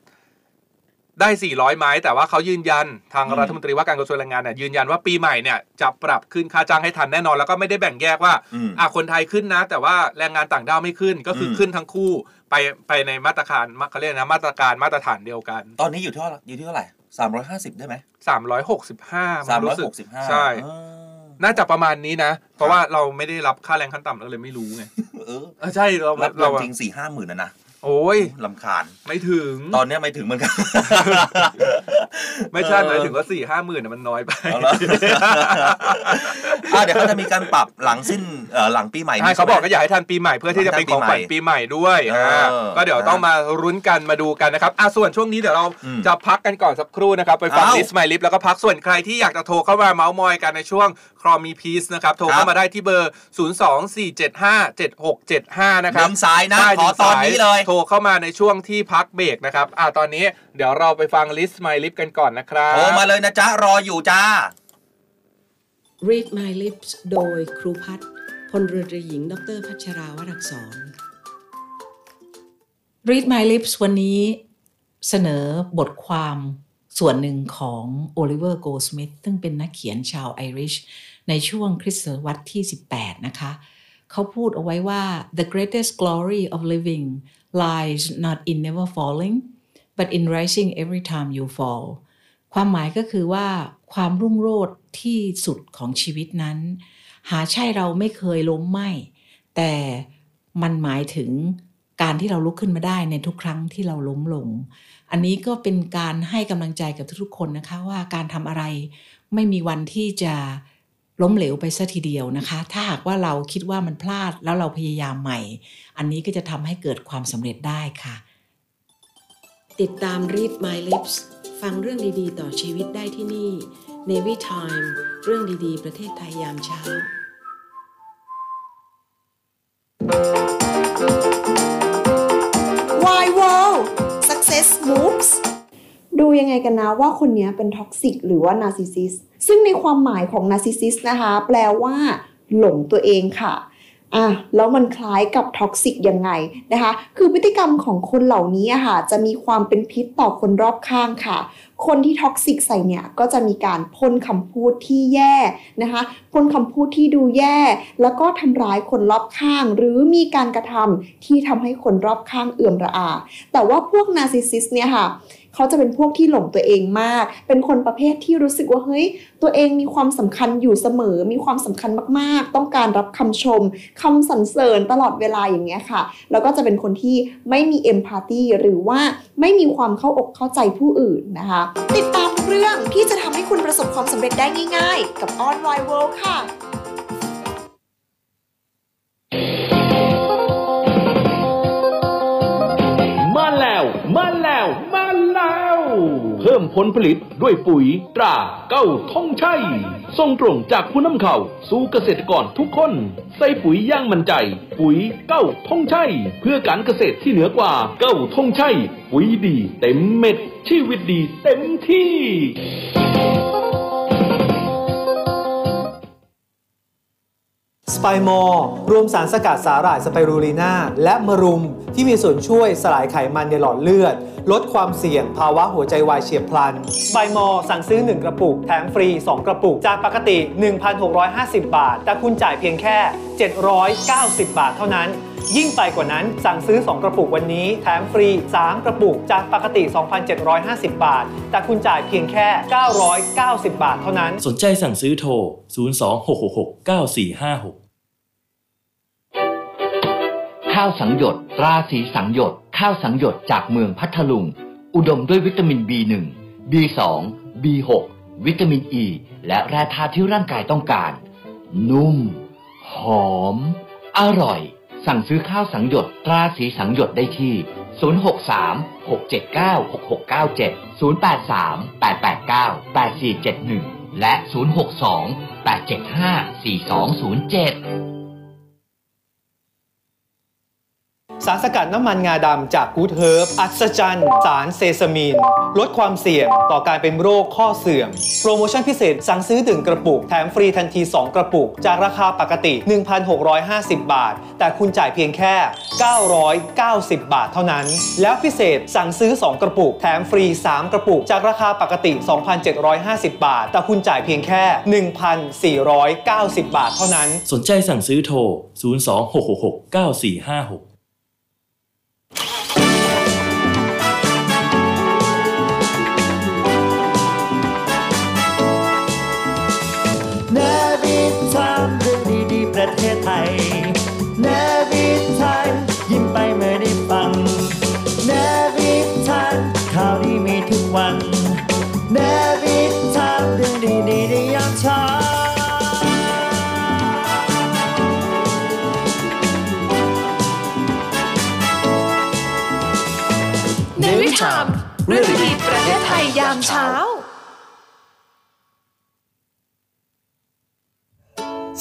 ได้ 400ไหมแต่ว่าเขายืนยันทางอืมรัฐมนตรีว่าการกระทรวงแรงงานเนี่ยยืนยันว่าปีใหม่เนี่ยจะปรับขึ้นค่าจ้างให้ทันแน่นอนแล้วก็ไม่ได้แบ่งแยกว่าอืมอะคนไทยขึ้นนะ แต่ว่าแรงงานต่างด้าวไม่ขึ้นก็คืออมขึ้นทั้งคู่ไปไปในมาตรการเขาเรียกนะมาตรการมาตรฐานเดียวกัน ตอนนี้อยู่ที่เท่าอยู่ที่เท่าไหร่สามร้อยห้าสิบได้ไหม365สามร้อยสึกหกสิบห้าใช่น่าจะประมาณนี้นะ เพราะว่าเราไม่ได้รับค่าแรงขั้นต่ำเราเลยไม่รู้ไงเออเออใช่เรารับเราจริงสี่ห้าหมื่นนะนะ โอ้ยลำคาญ ไม่ถึง ตอนเนี้ยไม่ถึงเหมือนกัน ไม่ใช่เออหมายถึงว่าสี่ห้าหมื่นมันน้อยไปเอาละอะเดี๋ยวเขาจะมีการปรับหลังสิ้นเอ่อหลังปีใหม่นี้ใช่เขาบอกก็ใช่ไหมอยากให้ทันปีใหม่เพื่อที่จะเป็นของขวัญปีใหม่ด้วยเอออ่าก็เดี๋ยวต้องมารุ้นกันมาดูกันนะครับอะส่วนช่วงนี้เดี๋ยวเราอืมจะพักกันก่อนสักครู่นะครับไปฟังเอ้าลิสต์ My Lip แล้วก็พักส่วนใครที่อยากจะโทรเข้ามาเมาส์มอยกันในช่วงครอมีพีซนะครับโทรเข้ามาได้ที่เบอร์ 024757675 นะครับหนึ่งสายนะได้ขอตอนนี้เลยโทรเข้ามาในช่วงที่พักเบรกนะครับอะตอนนี้เดี๋ยวเราไปฟังลิสต์ My Lip กันก่อนนะครับโทรมาเลยนะจ๊ะรออยู่จ้า Read My Lips โดยครูพัฒน์พลเรือตรีหญิง ดรพัชราวรักษร Read My Lips วันนี้เสนอบทความส่วนหนึ่งของโอลิเวอร์โกลด์สมิธซึ่งเป็นนักเขียนชาวไอริช ในช่วงคริสตศตวรรษที่ 18 นะคะ เขาพูดเอาไว้ว่า the greatest glory of living lies not in never falling but in rising every time you fall ความหมายก็คือว่าความรุ่งโรจน์ที่สุดของชีวิตนั้น หาใช่เราไม่เคยล้มไม่ แต่มันหมายถึงการที่เราลุกขึ้นมาได้ในทุกครั้งที่เราล้มลง อันนี้ก็เป็นการให้กำลังใจกับทุกๆคนนะคะว่าการทำอะไรไม่มีวันที่จะล้มเหลวไปซะทีเดียวนะคะ ถ้าหากว่าเราคิดว่ามันพลาดแล้วเราพยายามใหม่ อันนี้ก็จะทำให้เกิดความสำเร็จได้ค่ะ ติดตาม Read My Lips ฟังเรื่องดีๆ ต่อชีวิตได้ที่นี่ Navy Time เรื่องดีๆ ประเทศไทยยามเช้าว Times ดูยังไงกันนะว่าคนนี้เป็น toxic หรือว่า narcissist ซึ่งในความหมายของ narcissist นะคะ แปลว่า หลงตัวเองค่ะ อะแล้วมันคล้ายกับ toxic ยังไงนะคะ คือพฤติกรรมของคนเหล่านี้ค่ะจะมีความเป็นพิษต่อคนรอบข้างค่ะ คนที่ toxic ใส่เนี่ยก็จะมีการพ่นคำพูดที่แย่นะคะพ่นคำพูดที่ดูแย่ แล้วก็ทำร้ายคนรอบข้าง หรือมีการกระทำที่ทำให้คนรอบข้างเอื่อมระอา แต่ว่าพวกนาร์ซิสซิสเนี่ยค่ะ เขาจะเป็นพวกที่หลงตัวเองมาก เป็นคนประเภทที่รู้สึกว่าเฮ้ยตัวเองมีความสำคัญอยู่เสมอ มีความสำคัญมากๆ ต้องการรับคำชมคำสรรเสริญตลอดเวลาอย่างเงี้ยค่ะ แล้วก็จะเป็นคนที่ไม่มีเอมพัตตีหรือว่าไม่มีความเข้าอกเข้าใจผู้อื่นนะคะ ติดตามเรื่องที่จะทำให้คุณประสบความสำเร็จได้ง่าย ๆ กับ On Wide World ค่ะ ผลผลิตด้วยปุ๋ยตราเก้าท่องชัยส่งตรงจากผู้นำเข้าสู่เกษตรกรทุกคน ใส่ปุ๋ยย่างมันใจ ปุ๋ยเก้าท่องชัยเพื่อการเกษตรที่เหนือกว่าเก้าท่องชัยปุ๋ยดี เต็มเม็ดชีวิตดีเต็มที่ สไปมอร์รวมสารสกัดสาหร่ายสไปรูลีนาและมะรุม ที่มีส่วนช่วยสลายไขมันในหลอดเลือด ลดความเสี่ยงภาวะหัวใจวายเฉียบพลันสไปมอร์สั่งซื้อ 1 กระปุก แถมฟรี 2 กระปุก จากปกติ 1,650 บาท แต่คุณจ่ายเพียงแค่ 790 บาทเท่านั้น ยิ่งไปกว่านั้นสั่งซื้อ 2 กระปุกวันนี้ แถมฟรี 3 กระปุก จากปกติ 2,750 บาท แต่คุณจ่ายเพียงแค่ 990 บาทเท่านั้น สนใจสั่งซื้อโทร 026669456 ข้าวสังหยดตราสีสังหยดข้าวสังหยดจากเมืองพัทลุง อุดมด้วยวิตามิน B1 B2 B6 วิตามินอ e, ีและแร่ธาตุที่ร่างกายต้องการ นุ่ม หอม อร่อย สั่งซื้อข้าวสังหยดตราสีสังหยดได้ที่ 063 679 6697 083 889 8471 และ 062-875-4207 สารสกัดน้ำมันงาดำจากกูดเฮิร์บอัศจรรย์สารเซซามีน ลดความเสี่ยงต่อการเป็นโรคข้อเสื่อม โปรโมชั่นพิเศษสั่งซื้อถึงกระปุก แถมฟรีทันที 2 กระปุก จากราคาปกติ 1,650 บาท แต่คุณจ่ายเพียงแค่ 990 บาทเท่านั้น แล้วพิเศษสั่งซื้อ 2 กระปุก แถมฟรี 3 กระปุก จากราคาปกติ 2,750 บาท แต่คุณจ่ายเพียงแค่ 1,490 บาทเท่านั้น สนใจสั่งซื้อโทร 026669456 ในวิถามเรื่องดีประเทศไทยยามเช้า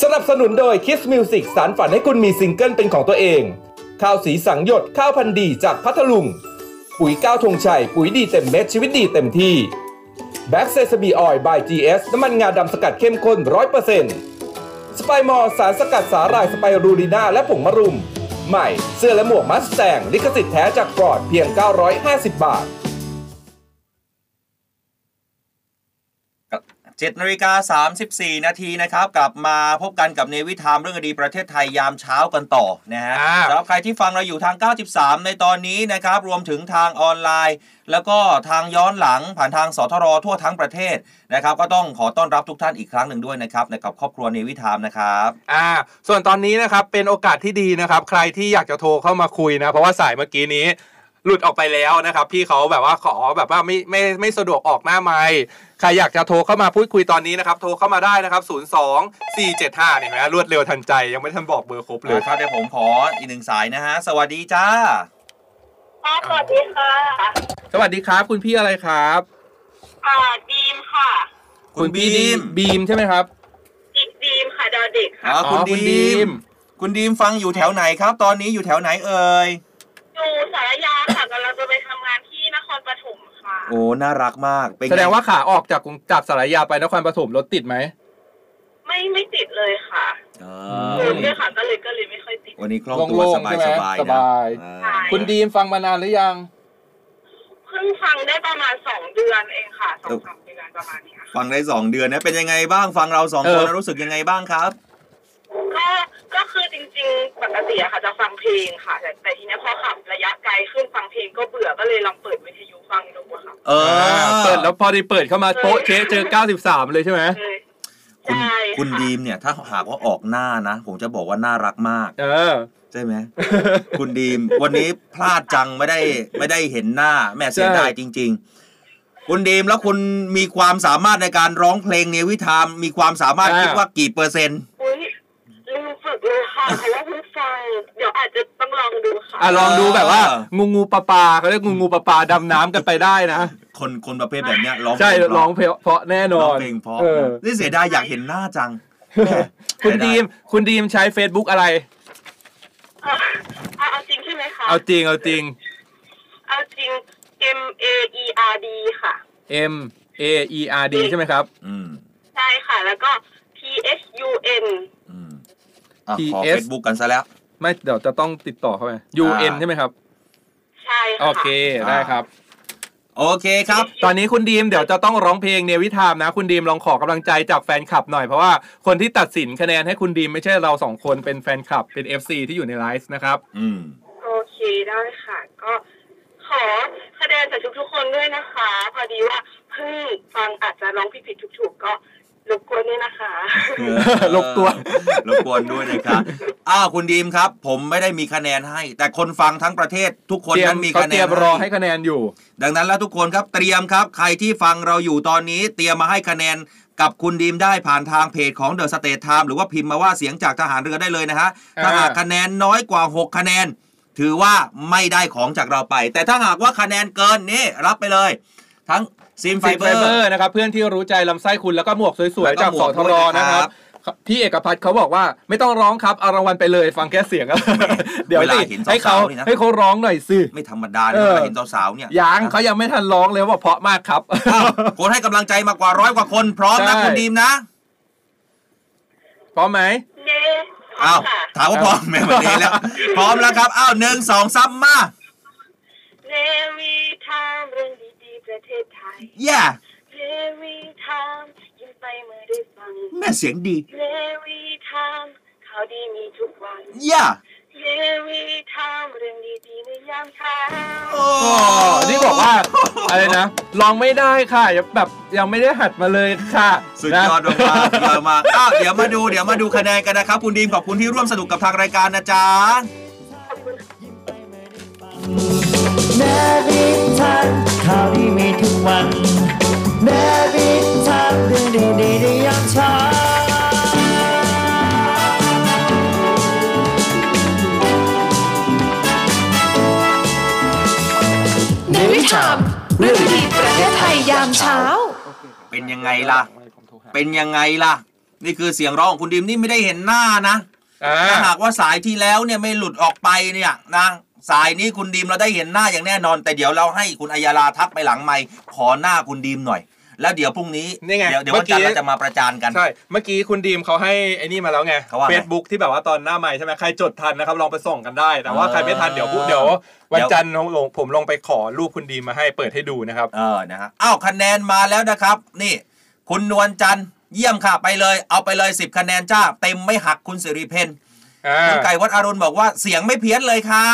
สนับสนุนโดย Kiss Music สารฝันให้คุณมีซิงเกิลเป็นของตัวเอง ข้าวสีสังหยดข้าวพันดีจากพัทลุง ปุ๋ยก้าวธงชัย ปุ๋ยดีเต็มเม็ดชีวิตดีเต็มที่แบ็กเซซาบีออยบาย GS น้ำมันงาดำสกัดเข้มข้น100%สไปมอร์สารสกัดสาหร่ายสไปรูลีนาและผงมะรุม ใหม่ เสื้อและหมวกมัสแตงลิขสิทธิ์แท้จากฟอร์ดเพียง 950 บาท 7นาฬิกา34 นาทีนะครับ กลับมาพบกันกับเนวิทามเรื่องดีประเทศไทยยามเช้ากันต่อนะฮะสำหรับใครที่ฟังเราอยู่ทาง 93 ในตอนนี้นะครับ รวมถึงทางออนไลน์ แล้วก็ทางย้อนหลังผ่านทางสทรทั่วทั้งประเทศนะครับ ก็ต้องขอต้อนรับทุกท่านอีกครั้งหนึ่งด้วยนะครับในกับครอบครัวเนวิทามนะครับอ่าส่วนตอนนี้นะครับเป็นโอกาสที่ดีนะครับ ใครที่อยากจะโทรเข้ามาคุยนะ เพราะว่าสายเมื่อกี้นี้หลุดออกไปแล้วนะครับ พี่เขาแบบว่าขอแบบว่าไม่ไม่ไม่สะดวกออกหน้าไมค์ ใครอยากจะโทรเข้ามาพูดคุยตอนนี้นะครับ โทรเข้ามาได้นะครับ 0 2 4 7 5เนี่ยนะรวดเร็วทันใจยังไม่ทันบอกเบอร์ครบเลยครับเดี๋ยวผมขออีกหนึ่งสายนะฮะ สวัสดีจ้าสวัสดีค่ะ สวัสดีครับคุณพี่อะไรครับอ่าดีมค่ะคุณบีมบีมใช่ไหมครับอีกดีมค่ะดอเด็กอ๋ค่ะอคุณอ๋อคุณดีดีมมคุณดีมฟังอยู่แถวไหนครับ ตอนนี้อยู่แถวไหนเอ่ย อยู่สารยาค่ะกำลังจะไปทำงานที่นครปฐม โอ้น่ารักมากเป็นไแสดงว่าขาออกจากกรุงจากสารยาไปนครปฐมรถติดไหม ไม่ไม่ติดเลยค่ะเอโดอนด้วยค่ะก็เลยก็เลยไม่ค่อยติด วันนี้คล่องโล่งตัวๆสบายใช่สไหมบายสนะบายเออใช่คุณดีมฟังมานานหรือยัง เพิ่งฟังได้ประมาณสองเดือนเองค่ะสองสามเดือนประมาณเนี้ยค่ะ ฟังได้สองเดือนนะเป็นยังไงบ้างฟังเราสองเอคอนแล้วรู้สึกยังไงบ้างครับ ก็ ก็คือจริงๆ ปกติอะค่ะจะฟังเพลงค่ะ แต่แต่ทีเนี้ยพอขับระยะไกลขึ้นฟังเพลงก็เบื่อก็เลยลองเปิดวิทยุฟังดูอะค่ะ เออ เปิดแล้วพอดีเปิดเข้ามาโป๊ะเชะเจอ 93 เลยใช่ไหมคุณใช่คุณดีมเนี่ย ถ้าหากว่าออกหน้านะ ผมจะบอกว่าน่ารักมาก เออ ใช่ไหม คุณดีม วันนี้พลาดจังไม่ได้ไม่ได้เห็นหน้า แม่เสียดายจริง ๆ คุณดีมแล้วคุณมีความสามารถในการร้องเพลงเนวิธาม มีความสามารถอ่า คิดว่ากี่เปอร์เซ็นต์อุ้ยลืมฝึก เลยค่ะเพราะว่าเพิ่งฟังเดี๋ยวอาจจะต้องลองดูค่ะอะลองดูแบบว่า งูงูปลาปลาเขาเรียกงูงูปลาปลาดำน้ำกันไปได้นะคนคนประเภทแบบเนี้ยร้องใช่เพลงเพร้อราะงเพลงเพราะแน่นร้อองนเพลงเพราะเออนี่เสียดายอยากเห็นหน้าจัง คุณดีมคุณดีมใช้ Facebook อะไรเอาเอาจริงใช่ไหมคะเอาจริงเอาจริงเอาจริง M A E R D ค่ะ M A E R D ใช่ไหมครับ อืม ใช่ค่ะ แล้วก็ P H U N อะขอ PS เฟซบุ๊กกันซะแล้ว ไม่เดี๋ยวจะต้องติดต่อเข้าไป U N อ่า ใช่ไหมครับ ใช่ค่ะ โอเคได้ครับ โอเคครับ ตอนนี้คุณดีมเดี๋ยวจะต้องร้องเพลงเนวิทามนะ คุณดีมลองขอกำลังใจจากแฟนคลับหน่อยเพราะว่าคนที่ตัดสินคะแนนให้คุณดีมไม่ใช่เราสองคนเป็นแฟนคลับเป็น FC ที่อยู่ในไลฟ์นะครับ อืม โอเคได้ค่ะ ก็ขอคะแนนจากทุกๆคนด้วยนะคะ พอดีว่าเพิ่งฟังอาจจะร้องผิดๆถูกๆก็ รบกวนด้วยนะคะรบกวนรบกวนด้วยนะครับอ้าวคุณดีมครับ ผมไม่ได้มีคะแนนให้ แต่คนฟังทั้งประเทศทุกคนเตรียมนั้นมีเขาคะแนเตรียนมรอให้คะแนนอยู่ ดังนั้นแล้วทุกคนครับเตรียมครับ ใครที่ฟังเราอยู่ตอนนี้ เตรียมมาให้คะแนนกับคุณดีมได้ผ่านทางเพจของ The State Time หรือว่าพิมพ์มาว่าเสียงจากทหารเรือได้เลยนะฮะถ้าหากคะแนนน้อยกว่า 6 คะแนน ถือว่าไม่ได้ของจากเราไป แต่ถ้าหากว่าคะแนนเกินนี่รับไปเลย ทั้ง ซิมไฟซีเบไฟอเบอร์ร์นะครับเพื่อนที่รู้ใจลำไส้คุณแล้วก็หมวกสวยแล้วก็ๆจากหมสวกทด้รวยนะนะคครัรับบพี่เอกพัฒน์เขาบอกว่าไม่ต้องร้องครับเอารางวัลไปเลยฟังแค่เสียงเดี๋ยวเวลาสิเห็นให้เขาสาวๆนี่นะให้เขาร้องหน่อยสิไม่ธรรมดาเลยเออเวลาเห็นสาวๆเนี่ยยังเขายังไม่ทันร้องเลยว่าเพราะมากครับคนให้กำลังใจมากกว่าร้อยกว่าคน พร้อมนะใช่คุณดีมนะพร้อมไหมเน่อ้าวถามว่าพร้อมไหมวันนี้แล้ว พร้อมแล้วครับอ้าวหนึ่งสองซัมมาเนวี ทามเรื่องดีๆประเทศไทยแย่เนวีทามยิ้มไปเมื่อได้ฟังแม่เสียงดีเนวีทามข่าวดีมีทุกวันแย่เนวีทามเรื่องดีๆในยามเช้าอ๋อนี่บอกว่า อะไรนะร้องไม่ได้ค่ะยังแบบยังไม่ได้หัดมาเลยค่ะสุดยอดนะมากๆเยอะมากอ้าวเดี๋ยวมาดูเดี๋ยวมาดูคะแนนกันนะครับ คุณดีมขอบคุณที่ร่วมสนุกกับทางรายการนะจ๊ะเนวิทาน ข่าวดีมีทุกวันเนวิทานเรื่องดีๆในยามเช้าในวิถามเรื่องดีประเทศไทยยามเช้า เป็นยังไงล่ะ เป็นยังไงล่ะ นี่คือเสียงร้องของคุณดิมนี่ไม่ได้เห็นหน้านะถ้าหากว่าสายที่แล้วเนี่ยไม่หลุดออกไปเนี่ยนะ สายนี้คุณดิมเราได้เห็นหน้าอย่างแน่นอน แต่เดี๋ยวเราให้คุณอัยยาลาทักไปหลังไม่ขอหน้าคุณดิมหน่อย แล้วเดี๋ยวพรุ่งนี้นี่ไงเดี๋ยวเดี๋ยววันจันทร์เราจะมาประจานกัน ใช่ เมื่อกี้คุณดีมเขาให้ไอ้นี่มาแล้วไงเขาว่าไงเฟซบุ๊กที่แบบว่าตอนหน้าใหม่ใช่ไหมใครจดทันนะครับลองไปส่องกันได้ แต่ว่าเออ ใครไม่ทันเดี๋ยวพูดเดี๋ยววันจันทร์ลงผมลงไปขอรูปคุณดีมมาให้เปิดให้ดูนะครับ เออนะฮะอ้าวคะแนนมาแล้วนะครับ นี่ คุณนวลจันทร์เยี่ยมค่ะไปเลย เอาไปเลย 10 คะแนนจ้า เต็มไม่หักคุณสิริเพน อ่าคุณไก่วัดอรุณบอกว่าเสียงไม่เพี้ยนเลยค่ะ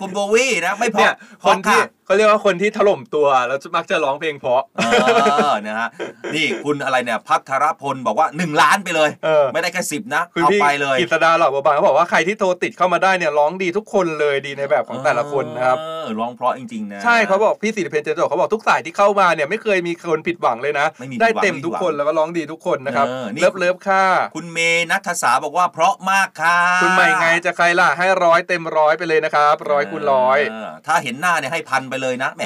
คุณโบวี่นะไม่เพเนี่ราะยเพคนราะที่ค่ะเขาเรียกว่าคนที่ถล่มตัวแล้วมักจะร้องเพลงเพราะเออนะฮะนี่คุณอะไรเนี่ยพัทรพลบอกว่า 1 ล้านไปเลย เออไม่ได้แค่สิบนะคุณเอาพี่ไปเลยกิตดาหลอกบางเขาบอกว่าใครที่โทรติดเข้ามาได้เนี่ยร้องดีทุกคนเลยดีในแบบของแต่ละคนนะครับ เออร้องเพราะจริงๆนะ ใช่เขาบอกพี่สิริเพนเจโจเขาบอกทุกสายที่เข้ามาเนี่ยไม่เคยมีคนผิดหวังเลยนะ ไม่มีได้ผิดหวังเต็มทุกคนแล้วก็ร้องดีทุกคนนะครับเออนี่ เลิฟเลิฟค่ะ คุณเมนัทสาบอกว่าเพราะมากค่ะคุณใหม่ไงจะใครล่ะให้ร้อยเต็มร้อยไปเลยนะครับร้อยคูณร้อยเออถ้าเห็นหน้าเนี่ยให้พันไปไปเลยนะแหม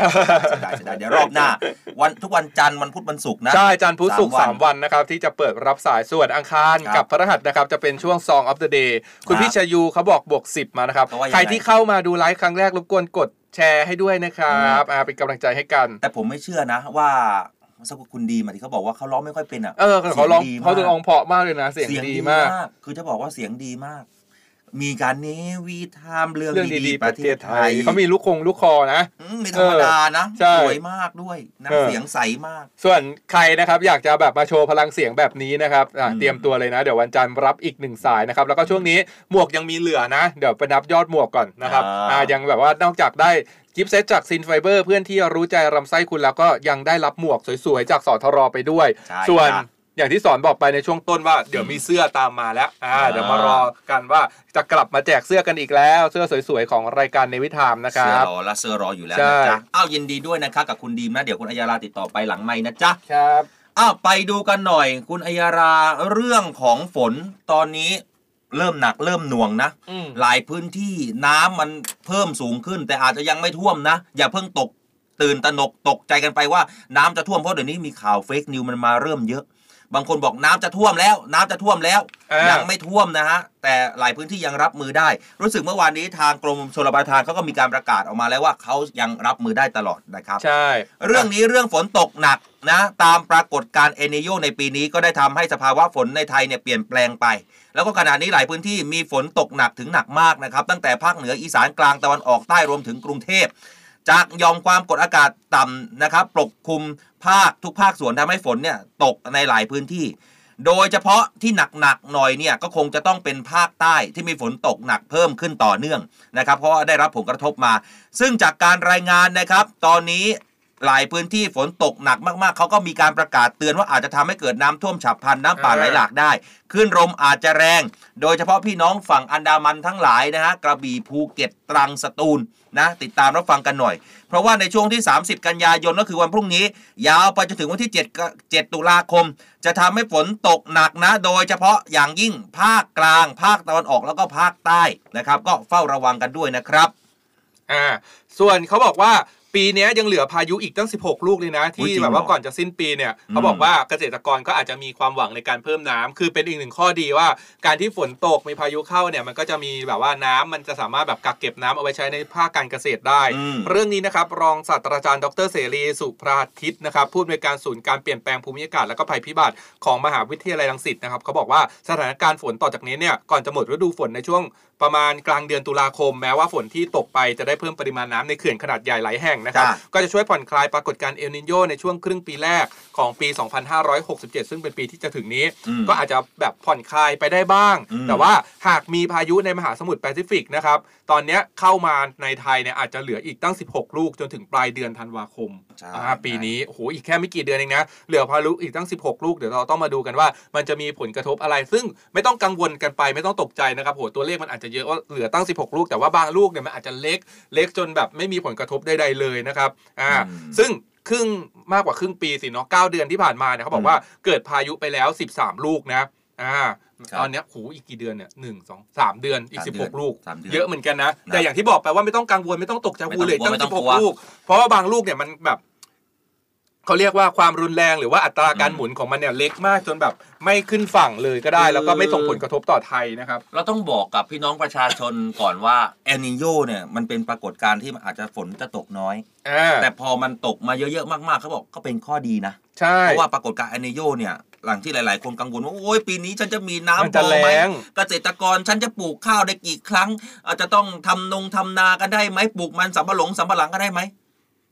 เสียดายเสียดายเดี๋ยวรอบหน้า วันทุกวันจันทร์วันพุธวันศุกร์นะใช่จันทร์พุธศุกร์สาสามมวันนะครับที่จะเปิดรับสายส่วนอังคารครับกับพฤหัสนะครับจะเป็นช่วง Song of the Day คุณครับพี่ชายูเขาบอกบวก10มานะครับเขาว่ายังไงใครที่เข้ามาดูไลฟ์ครั้งแรกรบกวนกดแชร์ให้ด้วยนะครับอ่าเป็นกำลังใจให้กัน แต่ผมไม่เชื่อนะว่าสักคุณดีมาที่เขาบอกว่าเขาร้องไม่ค่อยเป็นอะ เออเขาร้องสียดีมกเขาจะร้องเพราะมากเลยนะ เสียงดีมาก คือจะบอกว่าเสียงดีมาก มีการเนวีไทม์เรื่องเรื่องดีดีๆๆปประระเทเทศศไทไทยยเขามีลูกคงลูกคอนะ อืมไม่ธรรมดานะใช่สวยมากด้วยนะเออเสียงใสมาก ส่วนใครนะครับอยากจะแบบมาโชว์พลังเสียงแบบนี้นะครับอะเตรียมตัวเลยนะ เดี๋ยววันจันทร์รับอีกหนึ่งสายนะครับ แล้วก็ช่วงนี้หมวกยังมีเหลือนะ เดี๋ยวไปนับยอดหมวกก่อนนะครับอ่าอ่ายังแบบว่านอกจากได้กิฟต์เซตจากซินไฟเบอร์เพื่อนที่รู้ใจรำไส้คุณแล้วก็ยังได้รับหมวกสวยๆ จากสอทรไปด้วย ใช่ส่วนครับ อย่างที่สอนบอกไปในช่วงต้นว่าเดี๋ยวมีเสื้อตามมาแล้วอ่าอ่าเดี๋ยวมารอกันว่าจะกลับมาแจกเสื้อกันอีกแล้ว เสื้อสวยๆของรายการในวิถามนะคเสื้รัอบรอและเสื้อรออยู่แล้วใช่นะจ๊ะอ้าวยินดีด้วยนะครับกับคุณดีมนะเดี๋ยวคุณอัยยาราติดต่อไปหลังไม่นะจ๊ะครับอ้าวไปดูกันหน่อย คุณอัยยาราเรื่องของฝนตอนนี้เริ่มหนักเริ่มหน่วงนะอืมหลายพื้นที่น้ำมันเพิ่มสูงขึ้น แต่อาจจะยังไม่ท่วมนะ อย่าเพิ่งตกตื่นตระหนกตกใจกันไปว่าน้ำจะท่วมเพราะเดี๋ยวนี้มีข่าวเฟกนิวมันมาเริ่มเยอะ บางคนบอกน้ำจะท่วมแล้ว น้ำจะท่วมแล้วอ่ายัยังไม่ท่วมนะฮะ แต่หลายพื้นที่ยังรับมือได้ รู้สึกเมื่อวานนี้ทางกรมชลประทานเขาก็มีการประกาศออกมาแล้วว่าเขายังรับมือได้ตลอดนะครับ ใช่ เรื่องนี้เรื่องฝนตกหนักนะตามปรากฏการณ์เอเนโยในปีนี้ก็ได้ทำให้สภาวะฝนในไทยเนี่ยเปลี่ยนแปลงไป แล้วก็ขณะนี้หลายพื้นที่มีฝนตกหนักถึงหนักมากนะครับ ตั้งแต่ภาคเหนืออีสานกลางตะวันออกใต้รวมถึงกรุงเทพ จากยอมความกดอากาศต่ำนะครับปกคลุมภาคทุกภาคส่วนทำให้ฝนเนี่ยตกในหลายพื้นที่ โดยเฉพาะที่หนักๆหน่อยเนี่ยก็คงจะต้องเป็นภาคใต้ที่มีฝนตกหนักเพิ่มขึ้นต่อเนื่องนะครับ เพราะได้รับผลกระทบมา ซึ่งจากการรายงานนะครับ ตอนนี้ หลายพื้นที่ฝนตกหนักมากๆ เขาก็มีการประกาศเตือนว่าอาจจะทำให้เกิดน้ำท่วมฉับพลันน้ำป่าไหลหลากได้คลื่นลมอาจจะแรง โดยเฉพาะพี่น้องฝั่งอันดามันทั้งหลายนะฮะกระบี่ภูเก็ตตรังสตูลนะติดตามรับฟังกันหน่อย เพราะว่าในช่วงที่ 30 กันยายนก็คือวันพรุ่งนี้ ยาวไปจนถึงวันที่ 7 7 ตุลาคม จะทำให้ฝนตกหนักนะ โดยเฉพาะอย่างยิ่งภาคกลาง ภาคตะวันออกแล้วก็ภาคใต้นะครับ ก็เฝ้าระวังกันด้วยนะครับอ่าส่วนเขาบอกว่า ปีเนี้ยยังเหลือพายุอีกตั้ง 16 ลูกเลยนะอุ๊ยที่จริงแบบว่าเหรอก่อนจะสิ้นปีเนี่ยอืมเขาบอกว่าเกษตรกรก็อาจจะมีความหวังในการเพิ่มน้ำคือเป็นอีกหนึ่งข้อดีว่า การที่ฝนตกมีพายุเข้าเนี่ยมันก็จะมีแบบว่าน้ำมันจะสามารถแบบกักเก็บน้ำเอาไว้ใช้ในภาคการเกษตรได้อืมเรื่องนี้นะครับรองศาสตราจารย์ดรเสรีสุพราทิตนะครับผู้อำนวยการศูนย์การเปลี่ยนแปลงภูมิอากาศและก็ภัยพิบัติของมหาวิทยาลัยรังสิตนะครับเขาบอกว่าสถานการณ์ฝนต่อจากนี้เนี่ยก่อนจะหมดฤดูฝนในช่วง ประมาณกลางเดือนตุลาคม แม้ว่าฝนที่ตกไปจะได้เพิ่มปริมาณน้ำในเขื่อนขนาดใหญ่หลายแห่งนะครับจ้ะก็จะช่วยผ่อนคลายปรากฏการณ์เอลนิโยในช่วงครึ่งปีแรกของปี 2567 ซึ่งเป็นปีที่จะถึงนี้อืมก็อาจจะแบบผ่อนคลายไปได้บ้างอืมแต่ว่าหากมีพายุในมหาสมุทรแปซิฟิกนะครับ ตอนเนี้ยเข้ามาในไทยเนี่ยอาจจะเหลืออีกตั้ง 16 ลูกจนถึงปลายเดือนธันวาคมใช่อ่าปีนี้โอ้โหอีกแค่ไม่กี่เดือนเองนะ เหลือพายุอีกตั้ง 16 ลูกเดี๋ยวเราต้องมาดูกันว่า มันจะมีผลกระทบอะไร ซึ่งไม่ต้องกังวลกันไปไม่ต้องตกใจนะครับโหตัวเลขมันอาจจะเยอะว่าเหลือตั้ง 16 ลูก แต่ว่าบางลูกเนี่ยมันอาจจะเล็กเล็กจนแบบไม่มีผลกระทบใดๆเลยนะครับอ่าอืม ซึ่งครึ่งมากกว่าครึ่งปีสิเนาะ9เดือนที่ผ่านมาเนี่ยเขาบอกว่าเกิดพายุไปแล้ว 13 ลูกนะอ่าครับ ตอนเนี้ยโหอีกกี่เดือนเนี่ยหนึ่งสองสามเดือนอีกสามสิบเดืหอนกลูกสามเดือนเยอะเหมือนกันนะนะ แต่อย่างที่บอกไปว่าไม่ต้องกังวลไม่ต้องตกใจไม่วูต้องเลยกลัวตั้งไม่ต้สิองบหกกลัวลูก เพราะว่าบางลูกเนี่ยมันแบบเขาเรียกว่าความรุนแรงหรือว่าอัตราการอืมหมุนของมันเนี่ยเล็กมากจนแบบไม่ขึ้นฝั่งเลยก็ได้ แล้วก็ไม่ส่งผลกระทบต่อไทยนะครับ เราต้องบอกกับพี่น้องประชาชนก่อนว่าเอลนิโยเนี่ยมันเป็นปรากฏการณ์ที่มันอาจจะฝนจะตกน้อยอ่าแต่พอมันตกมาเยอะๆมากๆเขาบอกก็เป็นข้อดีนะใช่เพราะว่าปรากฏการณ์เอลนิโยเนี่ย หลังที่หลาย ๆ คนกังวลว่าโอ้ยปีนี้ฉันจะมีน้ำมันพจะอไหมแล้งเกษตรกรฉันจะปลูกข้าวได้กี่ครั้ง อาจจะต้องทำนงทำนากันได้ไหมปลูกมันสำปะหลงสำปะหลังก็ได้ไหม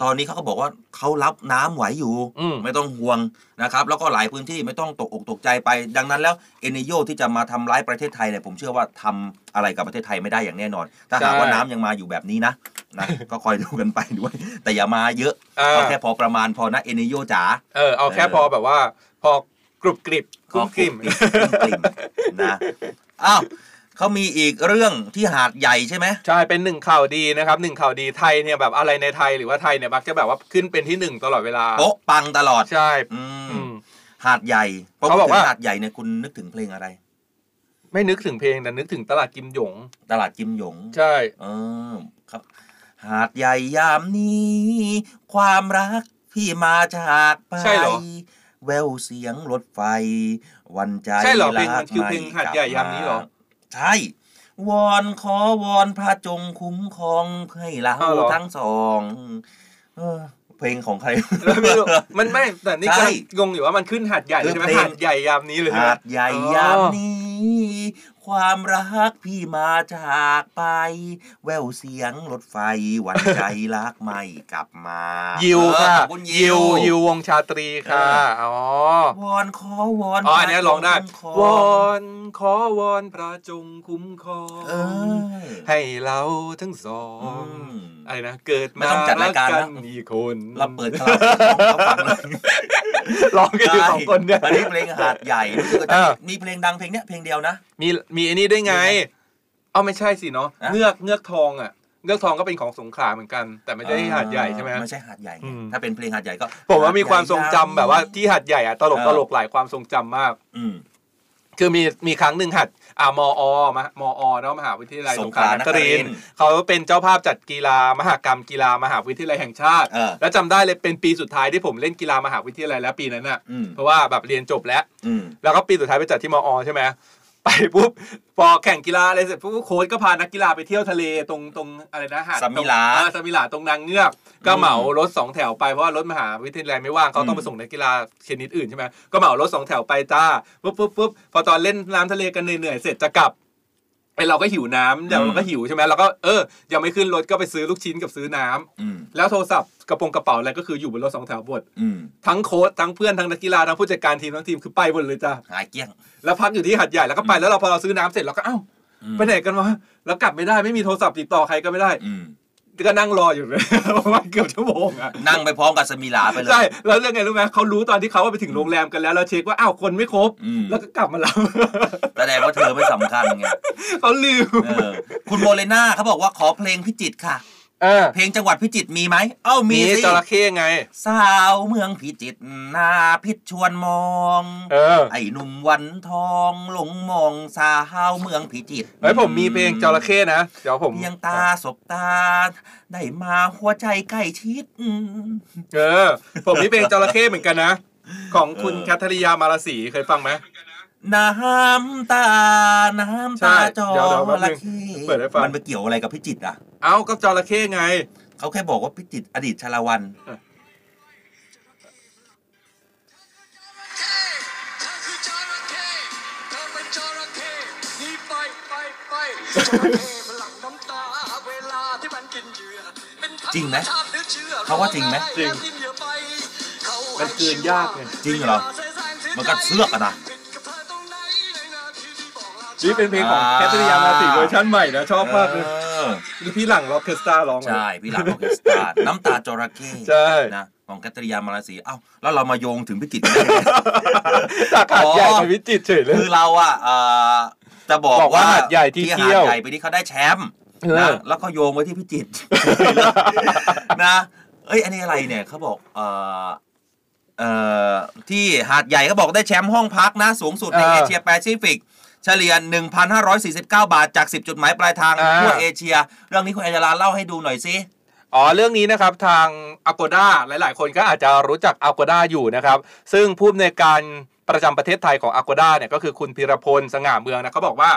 ตอนนี้เขาก็บอกว่าเขารับน้ำไหวอยู่อืมไม่ต้องห่วงนะครับ แล้วก็หลายพื้นที่ไม่ต้องตกอกตกใจไป ดังนั้นแล้วเอเนโยที่จะมาทำร้ายประเทศไทยเนี่ยผมเชื่อว่าทำอะไรกับประเทศไทยไม่ได้อย่างแน่นอน ถ้าหากว่าน้ำยังมาอยู่แบบนี้นะนะก็คอยดูกันไปด้วย แต่อย่ามาเยอะอ่าเอาแค่พอประมาณพอนะเอเนโยจ๋าเออเอาแค่พอแบบว่าพอก รุบกริบกุ้มกริมกลิ่มนะอ้าวเขามีอีกเรื่องที่หาดใหญ่ใช่ไหมใช่เป็นหนึ่งข่าวดีนะครับหนึ่งข่าวดีไทยเนี่ยแบบอะไรในไทยหรือว่าไทยเนี่ยมักจะแบบว่าขึ้นเป็นที่หนึ่งตลอดเวลาโป๊ะปังตลอดใช่อืมอืมหาดใหญ่พอเขาบอกว่าพูดถึงหาดใหญ่เนี่ยคุณนึกถึงเพลงอะไร ไม่นึกถึงเพลงแต่นึกถึงตลาดกิมหยง ตลาดกิมหยง ใช่ เออครับหหาดใหญ่ยามนี้ ความรักพี่มาจากไปใช่เหรอ แววเสียงรถไฟ วันใจใช่เหรอเพลงรัมันคือเพลงหาดใหญ่ยามนี้เหรอ ใช่ วอนขอวอนพระจงคุ้มครองให้เราอ้าวเหรอทั้งสองเออเพลงของใครไม่รู้มันไม่แต่นี่ใช่ก็งงอยู่ว่ามันขึ้นหาดใหญ่เลยใช่ไหมคือเพลงหาดใหญ่ยามนี้เลยใช่ไหมหาดใหญ่ยามนี้ ความรักพี่มาจากไป แววเสียงรถไฟหวันใจรักไม่กลับมายิวค่ะเออขอบคุณยิยิววยิววงชาตรีค่ะ อ๋อ วอนขอวอนอ๋ออันเนี้ยร้องได้พระจคุ้มครวอองนขอวอนพระจงคุ้มครองเออให้เราทั้งสองอะไรนะ เกิดไม่มาต้องจัดรายการกัแล้วมีคนเราเปิดคาราโอเกะเขาฟังเลยร้องกันอยู่สองคนเนี่ยอันนี้เพลงหาดใหญ่รู้สึกว่าจะเออมีเพลงดังเพลงเนี้ยเพลงเดียวนะ มีมีไอ้นี่ได้วยไง เอาไม่ใช่สิเนาะอะเงือกเงือกทองอะเงือกทองก็เป็นของสงขลาเหมือนกัน แต่ไม่ใช่หาดใหญ่ใช่ไหมไม่ใช่หาดใหญ่ไงอืมถ้าเป็นเพลงหาดใหญ่ก็ผมว่ามีความทรงจำแบบว่าที่หาดใหญ่อะตลกเออตลกหลายความทรงจำมาก อืมคือมีมีครั้งหนึ่งหัดอ่ามอมามอเนาะมหาวิทยาลัยสสงงขขลาลานนคคริรินนทร์ทร์เขาเป็นเจ้าภาพจัดกีฬามหากรรมกีฬามหาวิทยาลัยแห่งชาติเออแล้วจำได้เลยเป็นปีสุดท้ายที่ผมเล่นกีฬามหาวิทยาลัยแล้วปีนั้นอะอืมเพราะว่าแบบเรียนจบแล้วอืมแล้วก็ปีสุดท้ายไปจัดที่มอใช่ไหม ไปปุ๊บพอแข่งกีฬาอะไรเสร็จปุ๊บโค้ชก็พานักกีฬาไปเที่ยวทะเลตรงตรงอะไรนะหาดสมิลาตรงอ่สมิลาตรงนางเงือกก็เหมารถสองแถวไปเพราะว่ารถมหาวิทยาลัยไม่ว่างเขาต้องไปส่งนักกีฬาชนิดอื่นใช่ไหมก็เหมารถสองแถวไปจ้าปุ๊บปุ๊บปุ๊บพอตอนเล่นน้ำทะเลกันเหนื่อยๆเสร็จจะกลับ ไอเราก็หิวน้ำเดี๋ยวเราก็หิวใช่ไหมเราก็เออยังไม่ขึ้นรถก็ไปซื้อลูกชิ้นกับซื้อน้ำอืมแล้วโทรศัพท์กระโปรงกระเป๋าอะไรก็คืออยู่บนรถสองแถวหมดอืมทั้งโค้ชทั้งเพื่อนทั้งนักกีฬาทั้งผู้จัดการทีมทั้งทีมคือไปหมดเลยจ้าหายเกลี้ยง แล้วพักอยู่ที่หัดใหญ่แล้วก็ไปแล้วเราพอเราซื้อน้ำเสร็จเราก็เอ้าอืมไปไหนกันวะแล้วกลับไม่ได้ไม่มีโทรศัพท์ติดต่อใครก็ไม่ได้อืม ก็นั่งรออยู่เลยประมาณเกือบชั่วโมงอะนั่งไปพร้อมกับสมิลาไปเลยใช่แล้วเรื่องไงรู้ไหมเขารู้ตอนที่เขาว่าไปถึงโรงแรมกันแล้วเราเช็คว่าอ้าวคนไม่ครบอืมแล้วก็กลับมาแล้วแสดงว่าเธอไม่สำคัญไงเขาลืมเออคุณโมเลนาเขาบอกว่าขอเพลงพิจิตรค่ะ เออเพลงจังหวัดพิจิตรมีไหม เอ้ามีมีสิจระเข้ไง สาวเมืองพิจิตรนาพิษชวนมองเออไอ้หนุ่มวันทองหลงมองสาวเมืองพิจิตรเฮ้ยผมมีเพลงจระเข้นะเดี๋ยวผมเพียงตาสบตา ได้มาหัวใจใกล้ชิดเออ ผมมีเพลงจระเข้เหมือนกันนะ ของคุณแคทริยามาลาสีเคยฟังไหม น้ำตา น้ำใช่ตาจอเดี๋ยวเดี๋ยวแป๊บนึระงเข้เปิดให้ฟังมันไปเกี่ยวอะไรกับพิจิตรอะ เอ้าก็จระเข้ไง เขาแค่บอกว่าพิจิตรอดีตชาละวันจริงไหมเขาว่าจริงไหมจริงมันเกินยากไงจริงเหรอ มันก็เสือกอะนะ นี่เป็นเพลงของอ่าแคทริยามาลาสีเวอร์ชันใหม่นะชอบมากเลยเออนี่พี่หลังล็อกเคสตาร้องเลยใช่พี่หลักออร์เคสตราน้ำตาจระเข้ใช่นะของกัตริยามาลาสีเอ้าแล้วเรามาโยงถึงพิจิตรได้ไงจากหาดใหญ่ไปวิจิตรเฉยเลยคือเราอะเอ่อจะบอกบอกว่าหาดใหญ่ที่เที่ยวหาดใหญ่ไปที่เขาได้แชมป์เออนะแล้วก็โยงไว้ที่พิจิตรนะเอ้ยอันนี้อะไรเนี่ยเขาบอกเอ่อเอ่อที่หาดใหญ่เขาบอกได้แชมป์ห้องพักนะ สูงสุดในเออเอเชียแปซิฟิก เฉลี่ย 1,549 บาทจาก 10 จุดหมายปลายทางอ่าทั่วเอเชีย เรื่องนี้คุณอัญญาลาเล่าให้ดูหน่อยสิอ๋อเรื่องนี้นะครับทาง Agoda หลาย ๆ คนก็อาจจะรู้จัก Agoda อยู่นะครับ ซึ่งผู้อำนวยการประจำประเทศไทยของ Agoda เนี่ยก็คือคุณพิรพลสง่าเมืองนะเขาบอกว่า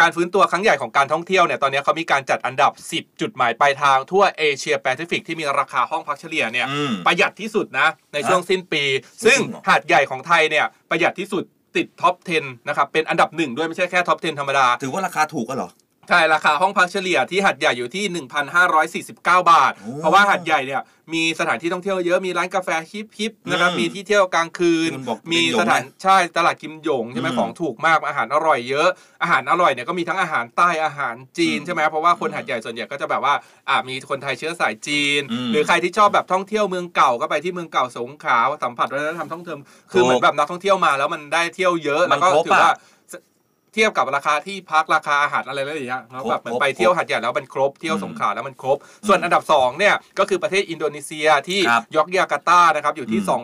การฟื้นตัวครั้งใหญ่ของการท่องเที่ยวเนี่ยตอนนี้เขามีการจัดอันดับ 10 จุดหมายปลายทางทั่วเอเชียแปซิฟิกที่มีราคาห้องพักเฉลี่ยเนี่ยอืมประหยัดที่สุดนะในช่วงสิ้นปี ซึ่งจริงเหรอหาดใหญ่ของไทยเนี่ยประหยัดที่สุด ติด top 10 นะครับ เป็นอันดับหนึ่งด้วยไม่ใช่แค่ top 10 ธรรมดา ถือว่าราคาถูกก็เหรอ ใช่ ราคาห้องพักเฉลี่ยที่หาดใหญ่อยู่ที่ 1,549 บาทโอ้เพราะว่าหาดใหญ่เนี่ยมีสถานที่ท่องเที่ยวเยอะมีร้านกาแฟ hip hip นะครับอืมมีที่เที่ยวกลางคืนที่มันบอกมีกิมหยงสถานนะใช่ตลาดกิมหยงใช่ไหมอืมของถูกมากอาหารอร่อยเยอะ อาหารอร่อยเนี่ยก็มีทั้งอาหารใต้อาหารจีนใช่ไหมเพราะว่าคนหัดใหญ่ส่วนใหญ่ก็จะแบบว่าอ่ามีคนไทยเชื้อสายจีนอืมหรือใครที่ชอบแบบท่องเที่ยวเมืองเก่าก็ไปที่เมืองเก่าสงขลาสัมผัสวัฒนธรรมท่องเที่ยวคือเหมือนแบบนักท่องเที่ยวมาแล้วมันได้เที่ยวเยอะมัแล้วนก็ครบถือว่าอะ เทียบกับราคาที่พักราคาอาหารอะไรแล้วอย่างเงี้ยเนาะครบแบบเหมือนครบไปเที่ยวครบหัดใหญ่แล้วมันครบเที่ยวอืมสงขลาแล้วมันครบ ส่วนอันดับ2เนี่ยก็คือประเทศอินโดนีเซียที่ครับยอกยาการ์ตานะครับอยู่ที่อืม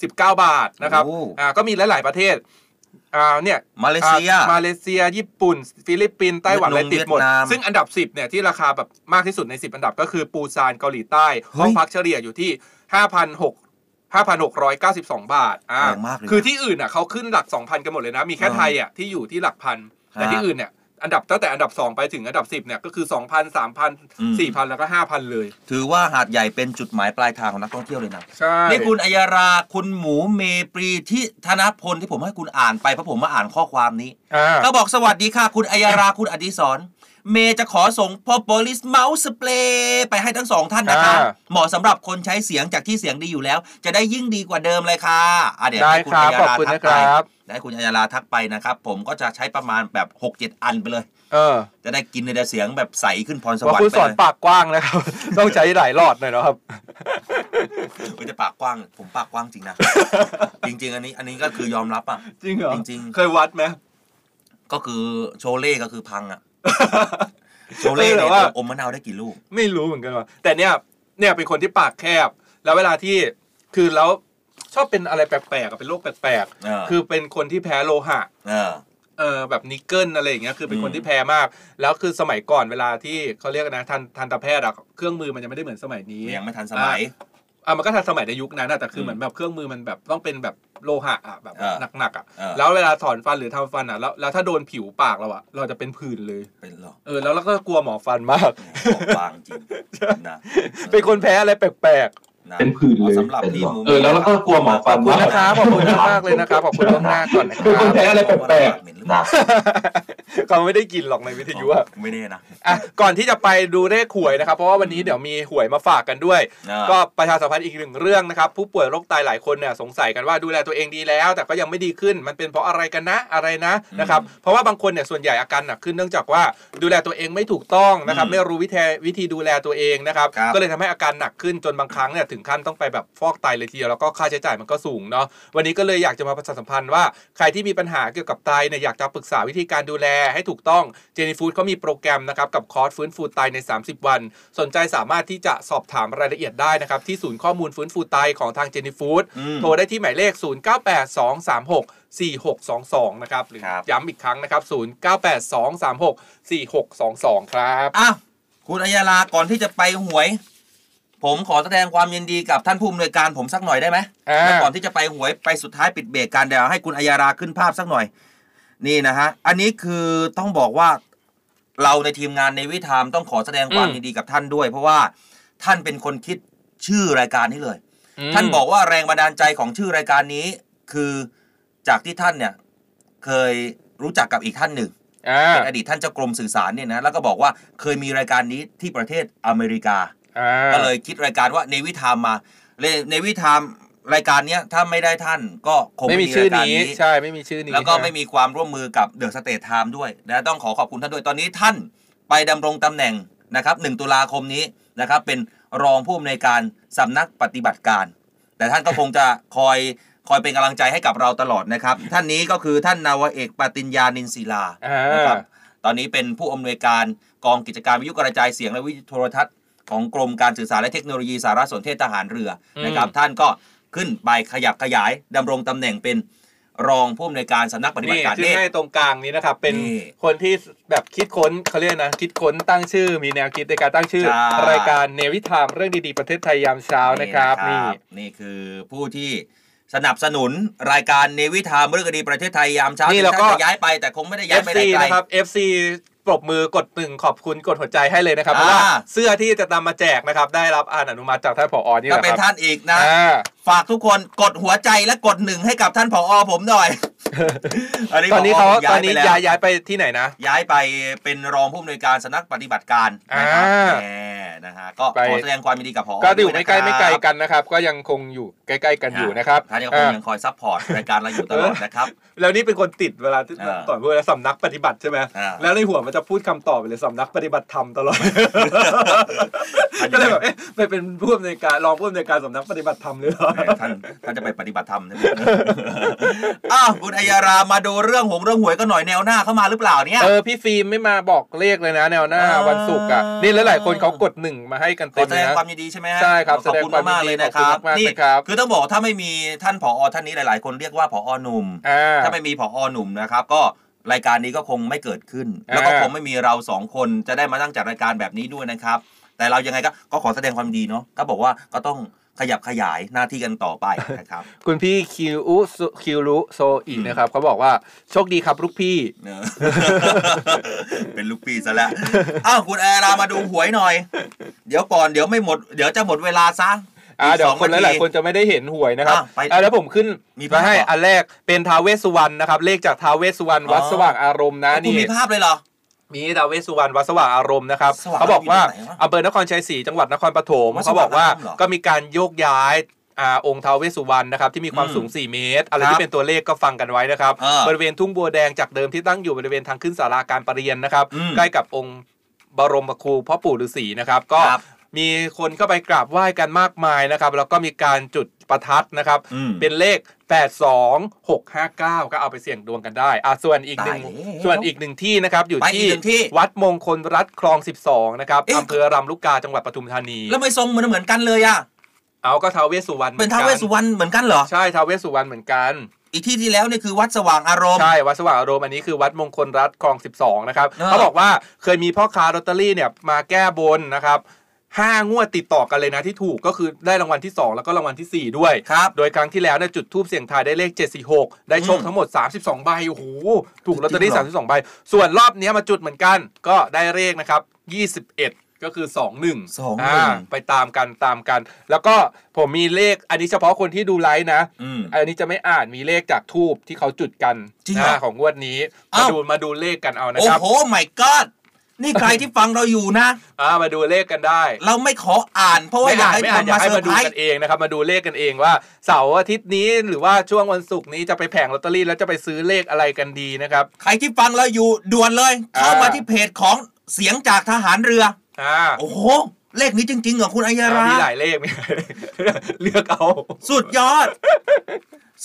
2,019 บาทนะครับโอ้อ่าก็มีหลาย ๆประเทศอ่าเนี่ยมาเลเซียอ่มาเลเซีย ญี่ปุ่น ฟิลิปปินส์ไต้หวันอะไรติดหมดเวียดนามซึ่งอันดับ 10เนี่ยที่ราคาแบบมากที่สุดใน 10 อันดับก็คือปูซานเกาหลีใต้เฮ้ยห้องพักเฉลี่ยอยู่ที่ 5,600 5,692 บาทอ่าแพงมากเลยนะ คือที่อื่นอะเขาขึ้นหลัก 2,000 กันหมดเลยนะ มีแค่อ่าไทยอะที่อยู่ที่หลักพัน แต่ฮะที่อื่นเนี่ยอันดับตั้งแต่อันดับ 2 ไปถึงอันดับ 10เนี่ยก็คือ 2,000อืม3,000 4,000 แล้วก็ 5,000 เลย ถือว่าหาดใหญ่เป็นจุดหมายปลายทางของนักท่องเที่ยวเลยนะ ใช่นี่คุณอัยรา คุณหมูเมปรีที่ธนพลที่ผมให้คุณอ่านไปเพราะผมมาอ่านข้อความนี้ อ่า ก็บอกสวัสดีค่ะ คุณอัยรา คุณอดิศร เมย์จะขอส่งพอโปลิสเมาส์สเปรย์ไปให้ทั้งสองท่านนะคะอ่าเหมาะสำหรับคนใช้เสียงจากที่เสียงดีอยู่แล้ว จะได้ยิ่งดีกว่าเดิมเลยค่ะอะเดี๋ยวได้ให้คุณครับอัยขอบราคุณทันะกคไปรับได้ให้คุณอัยราทักไปนะครับ ผมก็จะใช้ประมาณแบบ 6-7 อันไปเลยเออจะได้กินในเสียงแบบใสขึ้นพรสว่าะวรรคุณค์ไปสอนเลยปากกว้างนะครับ ต้องใช้หลายหลอดหน่อยเนาะครับเออจะปากกว้าง ผมปากกว้างจริงนะ จริง ๆ อันนี้อันนี้ก็คือยอมรับอะ จริงเหรอจริง ๆ เคยวัดไหมก็คือโชเล่ก็คือพังอะ โชเล่เออแต่เนี่ยว่าอมมะนาวได้กี่ลูก ไม่รู้เหมือนกันว่าแต่เนี่ยเนี่ยเป็นคนที่ปากแคบ แล้วเวลาที่คือแล้วชอบเป็นอะไรแปลกๆอะเป็นโรคแปลกเออๆคือเป็นคนที่แพ้โลหะเออเออแบบนิกเกิลอะไรอย่างเงี้ยคือเป็นคนอืมที่แพ้มาก แล้วคือสมัยก่อนเวลาที่เขาเรียกนะทันตะทันตแพทย์อะเครื่องมือมันยังไม่ได้เหมือนสมัยนี้ยังไม่ทันสมัย อะอะมันก็ทันสมัยในยุคนั้นอะแต่คือมเหมือนแบบเครื่องมือมันแบบต้องเป็นแบบโลหะอะแบบเออหนักๆอะเออแล้วเวลาถอนฟันหรือทำฟันอะแล้วแล้วถ้าโดนผิวปากเราอะเราจะเป็นผื่นเลยเป็นหรอเออแล้วเราก็กลัวหมอฟันมากบอกบางจริงนะเป็นคนแพ้อะไรแปลกนะ เป็นผื่นเลยสำหรับเป็นพี่หรอหมูเออแล้วเราก็กลัวหมอฟันๆขอบคุณมากนะครับขอบคุณมากๆเลยนะครับขอบคุณล่วงหน้าก่อนนะคเป็นคนรับแพ้อะไรแปลกเหม็นหรือๆเปล่านะเขาไม่ได้กินหรอกในวิทยุอะไม่แน่นะอะก่อนที่จะไปดูเลขหวยนะครับ เพราะว่าวันนี้เดี๋ยวมีหวยมาฝากกันด้วยอ่าก็ประชาสัมพันธ์อีกหนึ่งเรื่องนะครับ ผู้ป่วยโรคไตหลายคนเนี่ยสงสัยกันว่าดูแลตัวเองดีแล้ว แต่ก็ยังไม่ดีขึ้นมันเป็นเพราะอะไรกันนะอะไรนะนะครับเพราะว่าบางคนเนี่ยส่วนใหญ่อาการหนักขึ้นเนื่องจากว่าดูแลตัวเองไม่ถูกต้องนะครับอืมไม่รู้วิธีวิธีดูแลตัวเองนะครับครับก็เลยทำให้อาการหนักขึ้นจนบางครั้งเนี่ยถึงขั้นต้องไปแบบฟอกไตเลยทีเดียวแล้วก็ค่าใช้จ่ายมันก็สูงเนาะวันนี้ก็เลยอยากจะมาประชาสัมพันธ์ว่าใครที่มีปัญหาเกี่ยวกับไตเนี่ยอยากจะปรึกษาวิธีการดูแลให้ถูกต้องเจนี่ฟู้ดเขามีโปรแกรมนะครับกับคอร์สฟื้นฟูไตใน 30 วัน สนใจสามารถที่จะสอบถามรายละเอียดได้นะครับที่ศูนย์ข้อมูลฟื้นฟูไตของทางเจนี่ฟู้ดอืมโทรได้ที่หมายเลข 0982364622 นะครับ หรือครับย้ำอีกครั้งนะครับ 0982364622 ครับ อ้าว คุณอัยราก่อนที่จะไปหวย ผมขอแสดงความยินดีกับท่านผู้อำนวยการผมสักหน่อยได้ไหมอ่า แล้วก่อนที่จะไปหวยไปสุดท้ายปิดเบรกกันเดี๋ยวให้คุณอัยราขึ้นภาพสักหน่อย นี่นะฮะ อันนี้คือต้องบอกว่าเราในทีมงานในวิธามต้องขอแสดงความอืม ยินดีกับท่านด้วย เพราะว่าท่านเป็นคนคิดชื่อรายการนี้เลยอืมท่านบอกว่าแรงบันดาลใจของชื่อรายการนี้ คือจากที่ท่านเนี่ยเคยรู้จักกับอีกท่านหนึ่ง อ่า เป็นอดีตท่านเจ้ากรมสื่อสารเนี่ยนะแล้วก็บอกว่าเคยมีรายการนี้ที่ประเทศอเมริกาอ่า ก็เลยคิดรายการว่าเนวิทามมาเลยเนวิทามรายการเนี้ยถ้าไม่ได้ท่านก็คงไม่ไม่มีมีชื่อรายการนี้นี้ใช่ไม่มีชื่อนี้ แล้วก็ใช่ไม่มีความร่วมมือกับ The States Times ด้วยนะต้องขอขอบคุณท่านด้วยตอนนี้ท่านไปดำรงตำแหน่งนะครับ1ตุลาคมนี้นะครับเป็นรองผู้อำนวยการสำนักปฏิบัติการ แต่ท่านก็คงจะคอยคอยเป็นกำลังใจให้กับเราตลอดนะครับ ท่านนี้ก็คือท่านนาวาเอกปติญญานินศิลาอ่านะครับตอนนี้เป็นผู้อำนวยการกองกิจการวิทยุกระจายเสียงและวิทยุโทรทัศน์ ของกรมการสื่อสารและเทคโนโลยีสารสนเทศทหารเรืออมนะครับ ท่านก็ขึ้นไปขยับขยายดำรงตำแหน่งเป็นรองผู้อำนวยการสำนักปฏิบันี่ติการชื่อให้ตรงกลางนี้นะครับ เป็นนี่คนที่แบบคิดค้นเขาเรียกนะ คิดค้นตั้งชื่อ มีแนวคิดในการตั้งชื่อใช่รายการเนวิทามเรื่องดีๆประเทศไทยยามเช้านะครับนี่นี่คือผู้ที่สนับสนุนรายการเนวิทามเรื่องดีประเทศไทยยามเช้านี่ถึงแล้วก็ท่านจะย้ายไปแต่คงไม่ได้ย้ายไปไหน FC ไกลนะครับ FC ปรบมือกดหนึ่งขอบคุณกดหัวใจให้เลยนะครับเพราะว่าอ่าเสื้อที่จะนำมาแจกนะครับ ได้รับอ่าอนุมัติจากท่านผอนี่แหละครับ ก็เป็นท่านอีกนะอ่าฝากทุกคนกดหัวใจและกดหนึ่งให้กับท่านผอผมหน่อย ตอนนี้เขาผมตอนนี้ไปแล้วย้ายย้ายไปที่ไหนนะ ย้ายไปเป็นรองผู้อำนวยการสำนักปฏิบัติการนะครับอ่าแหมนะฮะก็ไปขอแสดงความยินดีกับผอก็อยู่ด้วไม่ไกลนะครับไม่ไกลกันนะครับ ก็ยังคงอยู่ใกล้ ๆ กันอยู่นะครับท่านยังคงยังคอย support รายการเราอยู่ตลอดนะครับแล้วนี่เป็นคนติดเวลาที่เออก่อนพูดแล้วสำนักปฏิบัติใช่ไหมอ่าแล้วในหัวมันจะพูดคำตอบไปเลยสำนักปฏิบัติธรรมตลอดก็เลยแบบเอ๊ะไปเป็นผู้อำนวยการรองผู้อำนวยการสำนักปฏิบัติธรรมหรือเปล่าท่านท่านจะไปปฏิบัติธรรมใช่ไหมอ้าวคุณอัยารามาดูเรื่องหงเรื่องหวยกันหน่อยแนวหน้าเข้ามาหรือเปล่าเนี่ยเออพี่ฟิล์มไม่มาบอกเลขเลยนะ แนวหน้าอ่าวันศุกร์อะนี่หลายๆคนเขากดหนึ่งมาให้กันขเต็อมแสเลยดงนะความยินดีใช่ไหมฮะใช่ครับขอบคุณแสดงความมากๆยินดีเลยนะครับขอบคุณมากๆนี่เลยครับคือต้องบอกถ้าไม่มีท่านผอท่านนี้หลาย ๆ คนเรียกว่าผอหนุ่มอ่าถ้าไม่มีผอหนุ่มนะครับก็รายการนี้ก็คงไม่เกิดขึ้น แล้วก็อ่าคงไม่มีเราสองคนจะได้มาตั้งจัดรายการแบบนี้ด้วยนะครับ แต่เรายังไงก็ก็ขอแสดงความดีเนาะก็บอกว่าก็ต้อง ขยับขยายหน้าที่กันต่อไปนะครับ คุณพี่คิวอุสุคิวรุโซอีนะครับเขาบอกว่าโชคดีครับลูกพี่เนอะเป็นลูกปีซะแล้วอ้าวคุณแอร์เรามาดูหวยหน่อย เดี๋ยวก่อนเดี๋ยวไม่หมด เดี๋ยวจะหมดเวลาซะอ่าเดี๋ยวสองคนหลายๆคนทีจะไม่ได้เห็นหวยนะครับอะไปอ่าแล้วผมขึ้นมีภาพมาให้เหรออัอันแรกเป็นท้าวเวสสุวรรณนะครับ เลขจากท้าวเวสสุวรรณวัดอ๋อสว่างอารมณ์นะคุณนี่มีภาพเลยเหรอ มีท้าวเวสสุวรรณวัดสว่างอารมณ์นะครับสว่างเขาบอกว่าอารมณ์อยู่ที่ไหนวะ อำเภอนครชัยศรีจังหวัดนครปฐมวัดสเขาว่างบอกว่าอารมณ์เหรอก็มีการโยกย้ายอ่าองค์ท้าวเวสสุวรรณนะครับที่มีความอืมสูง 4 เมตร อะไรครับที่เป็นตัวเลขก็ฟังกันไว้นะครับ เออบริเวณทุ่งบัวแดงจากเดิมที่ตั้งอยู่บริเวณทางขึ้นศาลาการประเรียนนะครับ อืมใกล้กับองค์บรมครูพ่อปู่ฤาษีนะครับก็ครับมีคนเข้าไปกราบไหว้กันมากมายนะครับแล้วก็มีการจุดประทัดนะครับ อืม เป็นเลข 82659 ก็เอาไปเสี่ยงดวงกันได้อะส่วนอีกหนึ่งตายแล้วส่วนอีกหนึ่งที่นะครับอยู่ไปอีกที่หนึ่งที่ วัดมงคลรัฐคลอง 12 นะครับเอ๊ะ อำเภอรำลูกกาจังหวัดปทุมธานี แล้วไม่ทรงเหมือนเหมือนกันเลยอะเอาก็ท้าวเวสสุวรรณเป็นท้าวเวสสุวรรณเหมือนกันเหรอ ใช่ท้าวเวสสุวรรณเหมือนกัน อีกที่ที่แล้วนี่คือวัดสว่างอารมณ์ ใช่ วัดสว่างอารมณ์อันนี้คือวัดมงคลรัฐคลอง 12 นะครับ เออเขาบอกว่าเคยมีพ่อค้าลอตเตอรี่เนี่ยมาแก้บนนะครับ ห้างวดติดต่อกันเลยนะที่ถูกก็คือได้รางวัลที่ 2 แล้วก็รางวัลทีสี่4 ด้วย ครับ โดยครั้งที่แล้วเนี่ยจุดทูบเสียงทายได้เลข 746 ได้โชคอืมทั้งหมด 32 ใบโอ้โหถูกลอตเตอรี่จริงเหรอ32 ใบ ส่วนรอบเนี้ยมาจุดเหมือนกัน ก็ได้เลขนะครับ 21 ก็คือ 21สองหนึ่งอ่าไปตามกันตามกัน แล้วก็ผมมีเลขอันนี้เฉพาะคนที่ดูไลฟ์นะ อืม อันนี้จะไม่อ่านมีเลขจากทูบที่เขาจุดกันจริงเหรอนะของงวดนี้มาอ้าวดูมาดูเลขกันเอานะโอ้ครับ โหไม่ก็ นี่ใครที่ฟังเราอยู่นะอ่ามาดูเลขกันได้ เราไม่ขออ่าน เพราะว่าไม่อยากอ่านให้ไม่คอ่านนอยากมาให้เซอมาร์ดูไพรกัส์นเองนะครับ มาดูเลขกันเองว่าเสาร์อาทิตย์นี้หรือว่าช่วงวันศุกร์นี้จะไปแผงลอตเตอรี่แล้วจะไปซื้อเลขอะไรกันดีนะครับ ใครที่ฟังเราอยู่ด่วนเลย เข้ามาอ่าที่เพจของเสียงจากทหารเรืออ่าโอ้โหเลขนี้จริงๆเหรอคุณอัยรามีหลายเลขมีหลายเลขเลือกเอา สุดยอด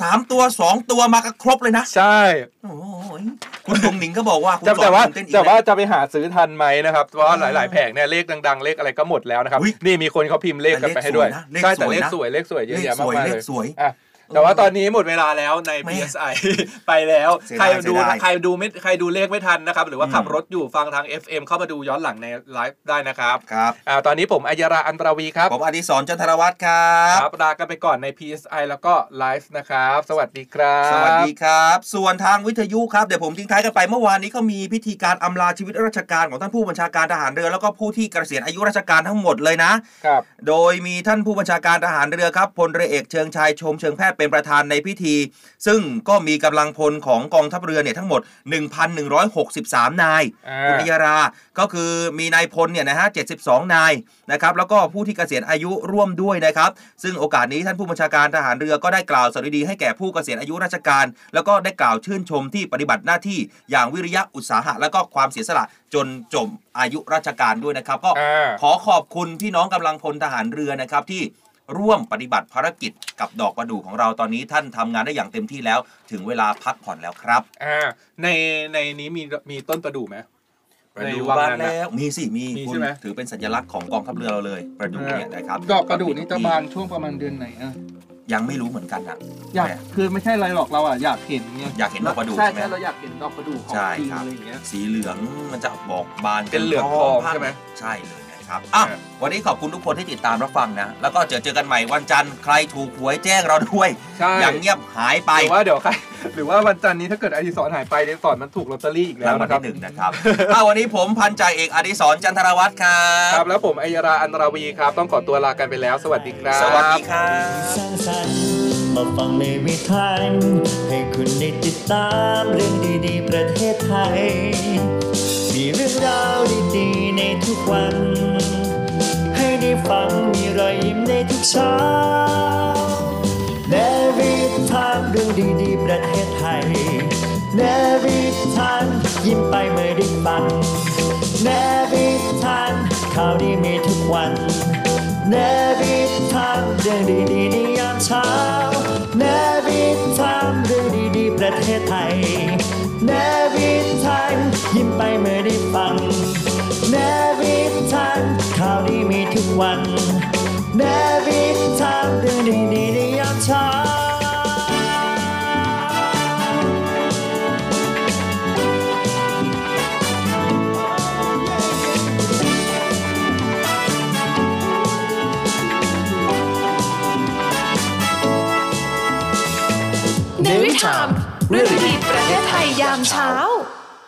สามตัวสองตัวมาก็ครบเลยนะ ใช่โอ้ยคุณดงหนิงก็บอกว่าคุณแต่สอนแต่ว่าตื่นเต้นอีกแต่ว่าแล้วจะไปหาซื้อทันไหมนะครับเพราะว่าหลาย ๆ แผงเนี่ยเลขดัง ๆ เลขอะไรก็หมดแล้วนะครับอุ๊ยนี่มีคนเขาพิมพ์เลขกันไปให้ด้วยแต่เลขใช่สแต่วยเลขนะสวยเลขสวยเยอะเลขแยะสมากวยมายเลเลขยสวยอะ แต่ว่าตอนนี้หมดเวลาแล้วในแม่ PSI ไปแล้วเสียใครดายดูเสียดายใครดูไม่ใครดูเลขไม่ทันนะครับ หรือว่าอืมขับรถอยู่ฟังทาง FM เข้ามาดูย้อนหลังในไลฟ์ได้นะครับครับอ่าตอนนี้ผมอัยราอันตราวีครับ ผมอดิศรจันทรวัตรครับครับลากันไปก่อนใน PSI แล้วก็ไลฟ์นะครับ สวัสดีครับ สวัสดีครับ ส่วนทางวิทยุครับเดี๋ยวผมทิ้งท้ายกันไปเมื่อวานนี้ก็มีพิธีการอำลาชีวิตราชการของท่านผู้บัญชาการทหารเรือ แล้วก็ผู้ที่เกษียณอายุราชการทั้งหมดเลยนะครับโดยมีท่านผู้บัญชาการทหารเรือครับพลเรือเอกเชิงชายชมเชิงแพทย์เป็นประธานในพิธี ซึ่งก็มีกำลังพลของกองทัพเรือเนี่ยทั้งหมด 1,163 นายอ่าคุณอัยราก็คือมีนายพลเนี่ยนะฮะ72 นายนะครับแล้วก็ผู้ที่เกษียณอายุร่วมด้วยนะครับ ซึ่งโอกาสนี้ท่านผู้บัญชาการทหารเรือก็ได้กล่าวสวัสดีให้แก่ผู้เกษียณอายุราชการ แล้วก็ได้กล่าวชื่นชมที่ปฏิบัติหน้าที่อย่างวิริยะอุตสาหะ และก็ความเสียสละจนจบอายุราชการด้วยนะครับ ก็อ่าขอขอบคุณพี่น้องกำลังพลทหารเรือนะครับที่ ร่วมปฏิบัติภารกิจกับดอกประดู่ของเราตอนนี้ท่านทำงานได้อย่างเต็มที่แล้ว ถึงเวลาพักผ่อนแล้วครับอ่าในในนี้มีมีต้นประดู่ไหมประดู่ในวังบ้านนั้นน่ะแล้วมีสิมีมีคุใช่ณไหมถือเป็นสัญลักษณ์ของกองทัพเรือเราเลยประดู่เนี่ยนะครับดอกประดู่นี่จะบานช่วงประมาณเดือนไหนอะยังไม่รู้เหมือนกันอะอยากคือไม่ใช่อะไรหรอกเราอะอยากเห็นไงอยากเห็นดอกประดู่ใช่ใช่ไหมใช่เราอยากเห็นดอกประดู่ของใช่จริงครับอะไรอย่างเงี้ยสีเหลืองมันจะบอกบานเป็นเหลืองทองใช่ไหมใช่เลย นะครับอะวันนี้ขอบคุณทุกคนที่ติดตามรับฟังนะ แล้วก็เจอเจอกันใหม่วันจันทร์ใครถูกหวยแจ้งเราด้วยใช่อย่างเงียบหายไปหรือว่าเดี๋ยวใครหรือว่าวันจันทร์นี้ถ้าเกิดอดิศรหายไปอดิศรมันถูกลอตเตอรี่อีกแล้ราวงวัลนะครับที่หนึ่งนะครับอ้าววันนี้ผมพันจ่าเอกอดิศรจันทรวัตรครับครับ แล้วผมอัยราอันตราวีครับ ต้องขอตัวลากันไปแล้ว สวัสดีครับสวัสดีครับสร้างสรรค์มาฟังในวิถีให้คุณได้ติดตามเรื่องดีๆ ประเทศไทยมี เรื่องราวดีๆในทุกวัน ให้ได้ฟังมีรอยยิ้มในทุกเช้าเนวิทานเรื่องดีๆ ประเทศไทยเนวิทานยิ้มไปเมื่อได้ฟังเนวิทานข่าวดีมีทุกวันเนวิทานเรื่องดีๆในยามเช้าเนวิทานเรื่องดีๆ ประเทศไทย ยิ้มไปเมื่อได้ฟังนวิทานข่าวดีมีทุกวันนวิทานเรื่องดีๆในยามเช้าวิถามเรื่องดีประเทศไทยยามเช้า